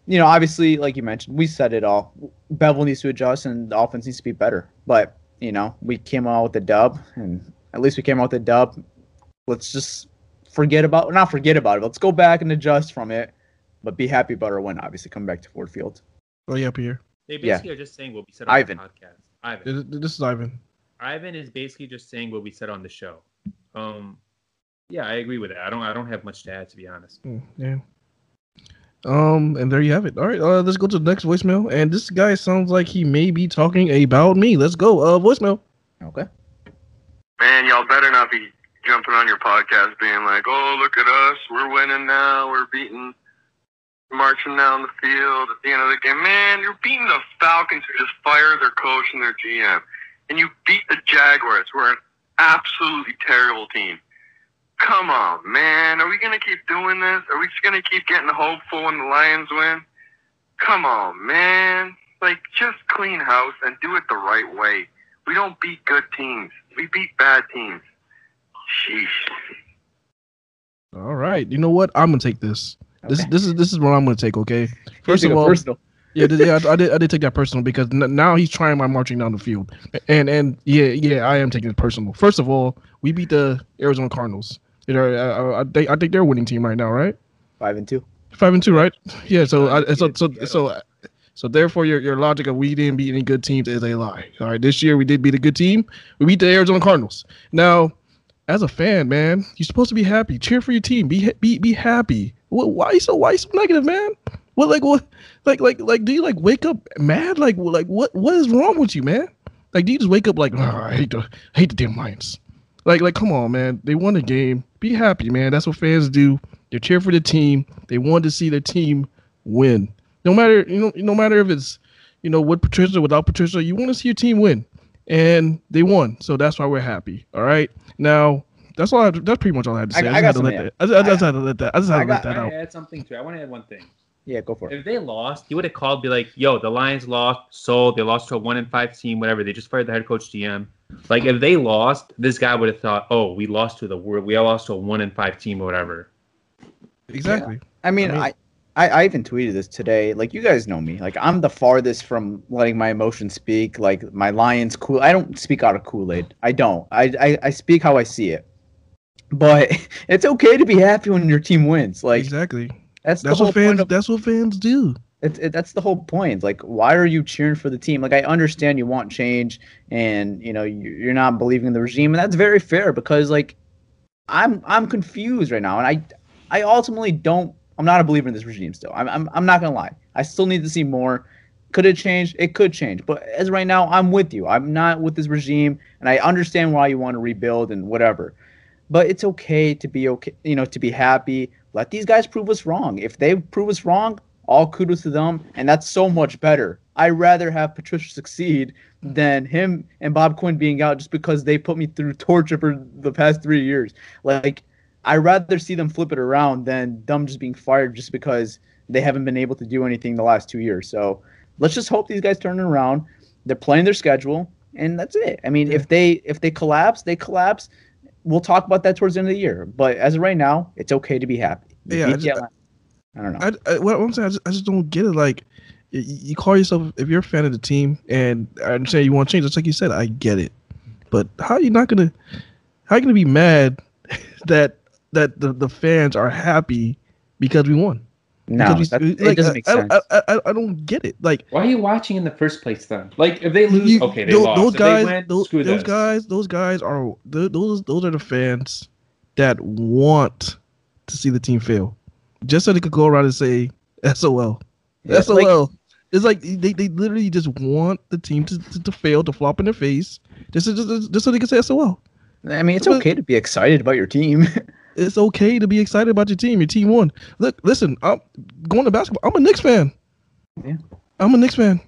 you know, obviously, like you mentioned, we said it all. Bevell needs to adjust, and the offense needs to be better. But you know, we came out with the dub, and at least we came out with the dub. Let's just forget about, not forget about it. Let's go back and adjust from it, but be happy about our win. Obviously, come back to Ford Field. Oh yeah, Pierre. They Yeah. basically are just saying what we said on Ivan. the podcast. Ivan. This this is Ivan. Ivan is basically just saying what we said on the show. Um, yeah, I agree with that. I don't. I don't have much to add, to be honest. Mm, yeah. Um, and there you have it. All right, uh, let's go to the next voicemail. And this guy sounds like he may be talking about me. Let's go. Uh, voicemail. Okay. Man, y'all better not be jumping on your podcast being like, oh, look at us. We're winning now. We're beating, marching down the field at the end of the game. Man, you're beating the Falcons who just fired their coach and their GM. And you beat the Jaguars, who are an absolutely terrible team. Come on, man. Are we going to keep doing this? Are we just going to keep getting hopeful when the Lions win? Come on, man. Like, just clean house and do it the right way. We don't beat good teams. We beat bad teams. Sheesh. All right. You know what? I'm gonna take this. This this is this is what I'm gonna take. Okay. First of all, personal. yeah, yeah, I, I did I did take that personal because n- now he's trying my marching down the field, and and yeah, yeah, I am taking it personal. First of all, we beat the Arizona Cardinals. You know, I, I, think I think they're a winning team right now, right? Five and two. Five and two, right? Yeah. So I, so so so So therefore, your, your logic of we didn't beat any good teams is a lie. All right, this year we did beat a good team. We beat the Arizona Cardinals. Now, as a fan, man, you're supposed to be happy. Cheer for your team. Be be be happy. Why you so why you so negative, man? What like what like like like do you like wake up mad? Like like what what is wrong with you, man? Like do you just wake up like oh, I hate the I hate the damn Lions. Like like come on, man. They won the game. Be happy, man. That's what fans do. They cheer for the team. They want to see their team win. No matter you know no matter if it's you know with Patricia or without Patricia, you want to see your team win, and they won. So that's why we're happy. All right. Now that's all. I, that's pretty much all I had to say. I, I- I, I just got had to let that. I just, I just had to let that. I just had I to let got- that I out. want to add something to it. I want to add one thing. Yeah, go for it. If they lost, he would have called, be like, "Yo, the Lions lost, sold. They lost to a one and five team, whatever. They just fired the head coach, GM. Like, if they lost, this guy would have thought, "Oh, we lost to the world. We all lost to a one and five team or whatever." Exactly. I mean, I, I, I even tweeted this today. Like, you guys know me. Like, I'm the farthest from letting my emotions speak. Like, my Lions cool. I don't speak out of Kool Aid. I don't. I, I, I speak how I see it. But it's okay to be happy when your team wins. Like, exactly. That's That's what fans. of That's what fans do. It's it, that's the whole point. Like, why are you cheering for the team? Like, I understand you want change, and you know you- you're not believing in the regime, and that's very fair because like, I'm I'm confused right now, and I I ultimately don't. I'm not a believer in this regime still. I'm I'm, I'm not gonna lie. I still need to see more. Could it change? It could change, but as of right now, I'm with you. I'm not with this regime, and I understand why you want to rebuild and whatever. But it's okay to be okay, you know, to be happy. Let these guys prove us wrong. If they prove us wrong, all kudos to them, and that's so much better. I'd rather have Patricia succeed hmm. than him and Bob Quinn being out just because they put me through torture for the past three years. Like, I'd rather see them flip it around than them just being fired just because they haven't been able to do anything the last two years. So let's just hope these guys turn it around. They're playing their schedule, and that's it. I mean, if they if they collapse, they collapse. We'll talk about that towards the end of the year. But as of right now, it's okay to be happy. You Yeah, I just- I don't know. I, I, what I'm saying, I just, I just don't get it. Like, you call yourself if you're a fan of the team, and I understand you want to change. Just like you said, I get it. But how are you not gonna? How are you gonna be mad that that the, the fans are happy because we won? No, Because that- we- it doesn't make I, sense. I, I, I, I don't get it. Like, Why are you watching in the first place then? Like, if they lose, you- okay, they tho- lost. Those if guys, they win, those, screw those this. guys, those guys are those those are the fans that want to see the team fail, just so they could go around and say "SOL." Yeah, SOL. it's like they, they literally just want the team to, to, to fail, to flop in their face, just, so- just, just so they can say SOL. I mean, it's okay to be excited about your team. It's okay to be excited about your team. Your team won. Look, listen, I'm going to basketball. I'm a Knicks fan. Yeah. I'm a Knicks fan.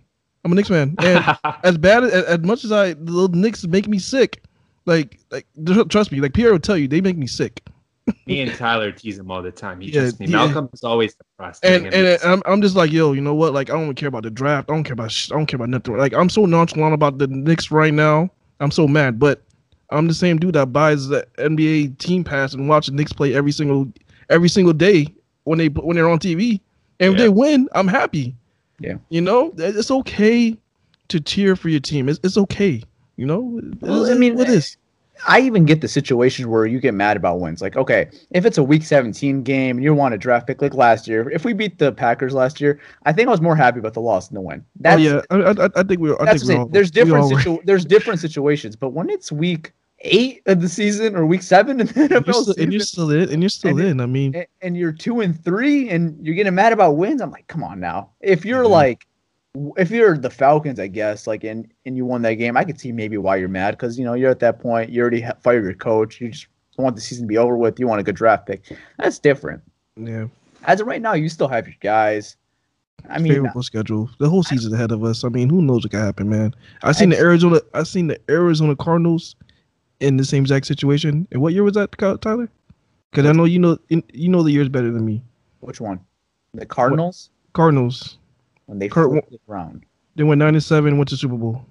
I'm a Knicks fan. And as bad as, as much as I the little Knicks make me sick, like like trust me, like Pierre will tell you, they make me sick. Me and Tyler tease him all the time. He Yeah, just me. yeah. Malcolm's always depressed. And getting and I'm, I'm just like yo, you know what? Like I don't care about the draft. I don't care about sh- I don't care about nothing. Like I'm so nonchalant about the Knicks right now. I'm so mad, but I'm the same dude that buys the NBA team pass and watches Knicks play every single every single day when they when they're on TV. And if they win, I'm happy. Yeah. You know, it's okay to cheer for your team. It's, it's okay. You know, Well, I mean, what is? I even get the situations where you get mad about wins. Like, okay, if it's a week 17 game and you want a draft pick like last year, if we beat the Packers last year, I think I was more happy about the loss than the win. Oh yeah, I, I, I think we. I that's think we all, There's we different were. situ- there's different situations, but when it's week eight of the season or week seven in the NFL You're still, and you're still in, and you're still And in. I mean, and, and you're two and three and you're getting mad about wins, I'm like, come on now. If you're like, if you're the Falcons, I guess, like, and and you won that game, I could see maybe why you're mad because you know you're at that point, you already fired your coach, you just want the season to be over with, you want a good draft pick. That's different. yeah. As of right now, you still have your guys. I mean, favorable schedule. The whole season ahead of us. I mean, who knows what can happen, man? I seen the Arizona. I seen the Arizona Cardinals in the same exact situation. And what year was that, Tyler? Because I know you know in- you know the years better than me. which one? The Cardinals Cardinals. when they Card- flipped it around. They went nine and seven. Went to Super Bowl.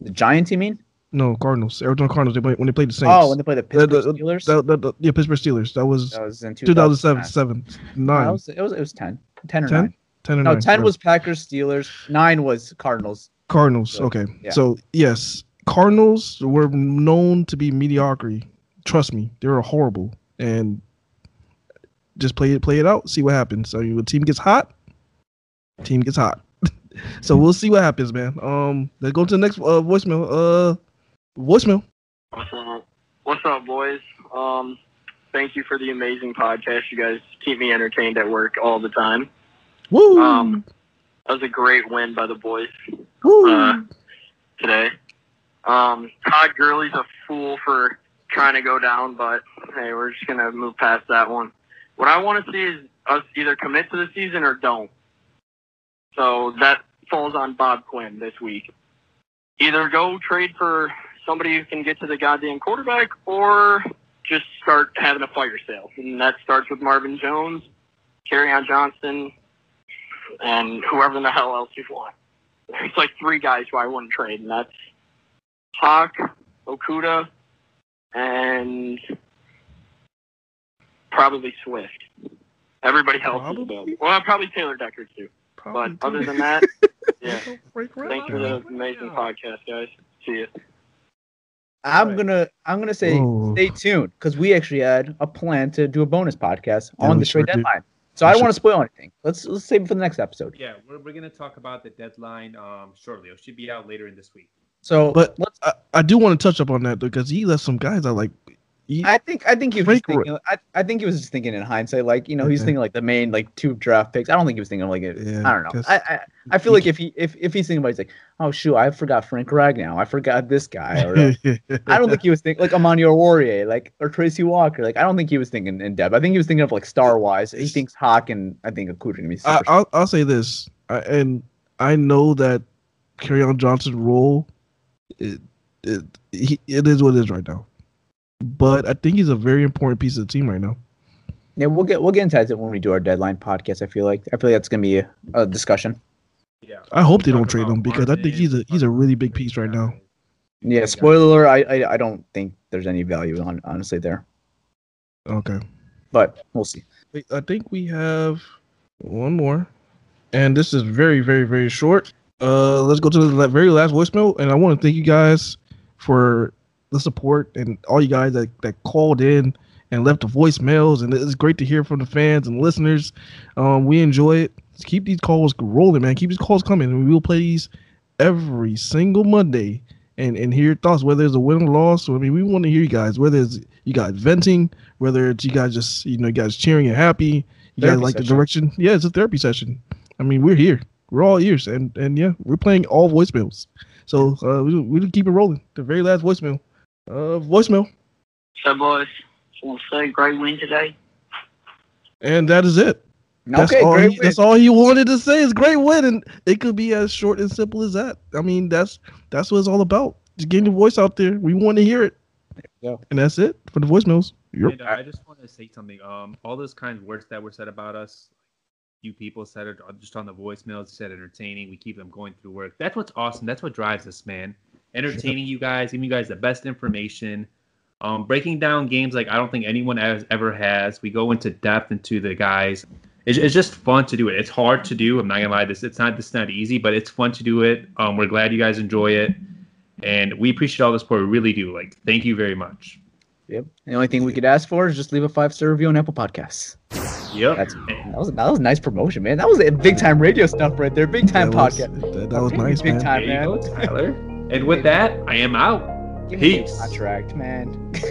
The Giants, you mean? No, Cardinals. Arizona Cardinals. They played when they played the Saints. Oh, when they played the The- Pittsburgh the- Steelers. the- the- the- yeah, Pittsburgh Steelers. That was, That was in 2007, 2009. seven, No, it was it was it was 10. 10 or 10? 9. 10 or no, 9, 10 sorry. was Packers, Steelers. 9 was Cardinals. Cardinals. So, okay. yeah. So yes, Cardinals were known to be mediocrity. Trust me, they were horrible. And just play it, play it out, see what happens. So your team gets hot, team gets hot. so we'll see what happens, man. Um, let's go to the next uh, voicemail. Uh, voicemail. What's up? What's up, boys? Um, thank you for the amazing podcast. You guys keep me entertained at work all the time. Woo! Um, that was a great win by the boys Woo! uh, today. Um, Todd Gurley's a fool for trying to go down, but hey, we're just gonna move past that one. What I want to see is us either commit to the season or don't. So that falls on Bob Quinn this week. Either go trade for somebody who can get to the goddamn quarterback, or just start having a fire sale, and that starts with Marvin Jones, Kerryon Johnson, and whoever the hell else you want. It's like three guys who I wouldn't trade, and that's Hock, Okudah, and probably Swift. Everybody else is available. Well, probably Taylor Decker too. but other than that, yeah. Thanks for the amazing podcast, guys. See you. I'm gonna I'm gonna say Ooh. stay tuned because we actually had a plan to do a bonus podcast Yeah, on the sure trade did. deadline. So We I don't sure want to spoil anything. Let's let's save it for the next episode. Yeah, we're, we're gonna talk about the deadline um shortly. It should be out later in this week. So, but I, I do want to touch up on that because he left some guys out like. He, I think I think he was thinking, I, I think he was just thinking in hindsight, like you know, he's thinking like the main like two draft picks. I don't think he was thinking like it. Yeah, I don't know. I, I I feel like if he if, if he's thinking about, it, he's like, oh shoot, I forgot Frank Ragnow, I forgot this guy, or uh, I don't think he was thinking like Amani Oruwariye, like or Tracy Walker. Like I don't think he was thinking in depth. I think he was thinking of like star wise. He thinks Hock and I think Okudah gonna be. I, I'll I'll say this, I, and I know that Kerryon Johnson's role, it it he, it is what it is right now, but I think he's a very important piece of the team right now. yeah, we'll get we'll get into that when we do our deadline podcast. I feel like I feel like that's gonna be a, a discussion. Yeah. I hope they don't trade him because I think he's a he's a really big piece right now. Yeah, spoiler. I, I I don't think there's any value on honestly there, Okay. but we'll see. Wait, I think we have one more, and this is very, very, very short. Uh, let's go to the very last voicemail, and I want to thank you guys for the support and all you guys that, that called in and left the voicemails, and it's great to hear from the fans and listeners. Um, we enjoy it. Let's keep these calls rolling, man. Keep these calls coming, and we will play these every single Monday and and hear your thoughts, whether it's a win or loss. I mean, we want to hear you guys, whether it's you guys venting, whether it's you guys just you know you guys cheering and happy, you guys Therapy like the direction. Yeah, it's a therapy session. I mean, we're here, we're all ears, and and yeah, we're playing all voicemails. So uh, we we keep it rolling. The very last voicemail, uh, voicemail, So, boys, want to say great win today. and that is it. That's Okay, all. great He, that's all he wanted to say is great win, and it could be as short and simple as that. I mean, that's that's what it's all about. Just getting your voice out there. We want to hear it. go. And that's it for the voicemails. Yep. And uh, I just want to say something. Um, all those kinds of words that were said about us, you people said it just on the voicemails. Said entertaining. We keep them going through work. That's what's awesome. That's what drives us, man. Entertaining you guys, giving you guys the best information. Um, breaking down games like I don't think anyone has ever has. We go into depth into the guys. It's, it's just fun to do it. It's hard to do. I'm not gonna lie. This it's not this not easy, but it's fun to do it. Um, we're glad you guys enjoy it, and we appreciate all the support. We really do. Like, thank you very much. Yep. The only thing we could ask for is just leave a five star review on Apple Podcasts. Yep. That's that was that was nice promotion, man. That was a big time radio stuff right there. Big time That was- podcast. that- that was nice, big man. time, There you man. go, Tyler. And with that, I am out. Give me a Peace. Contract, man.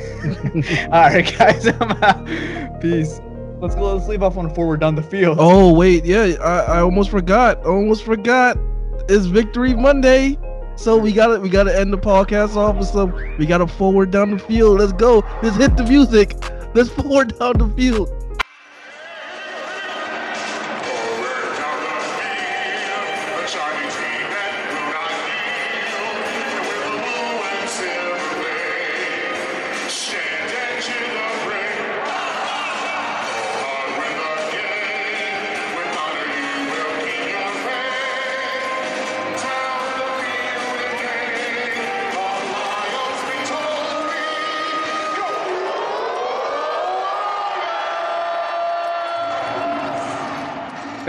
All right, guys. I'm out. Peace. Let's go. Let's leave off on a forward down the field. Oh wait, yeah, I, I almost forgot. Almost forgot. It's Victory Monday. So we gotta we gotta end the podcast off with some we gotta forward down the field. Let's go. Let's hit the music. Let's forward down the field.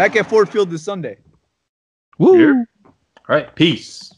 Back at Ford Field this Sunday. Woo. All right. Peace.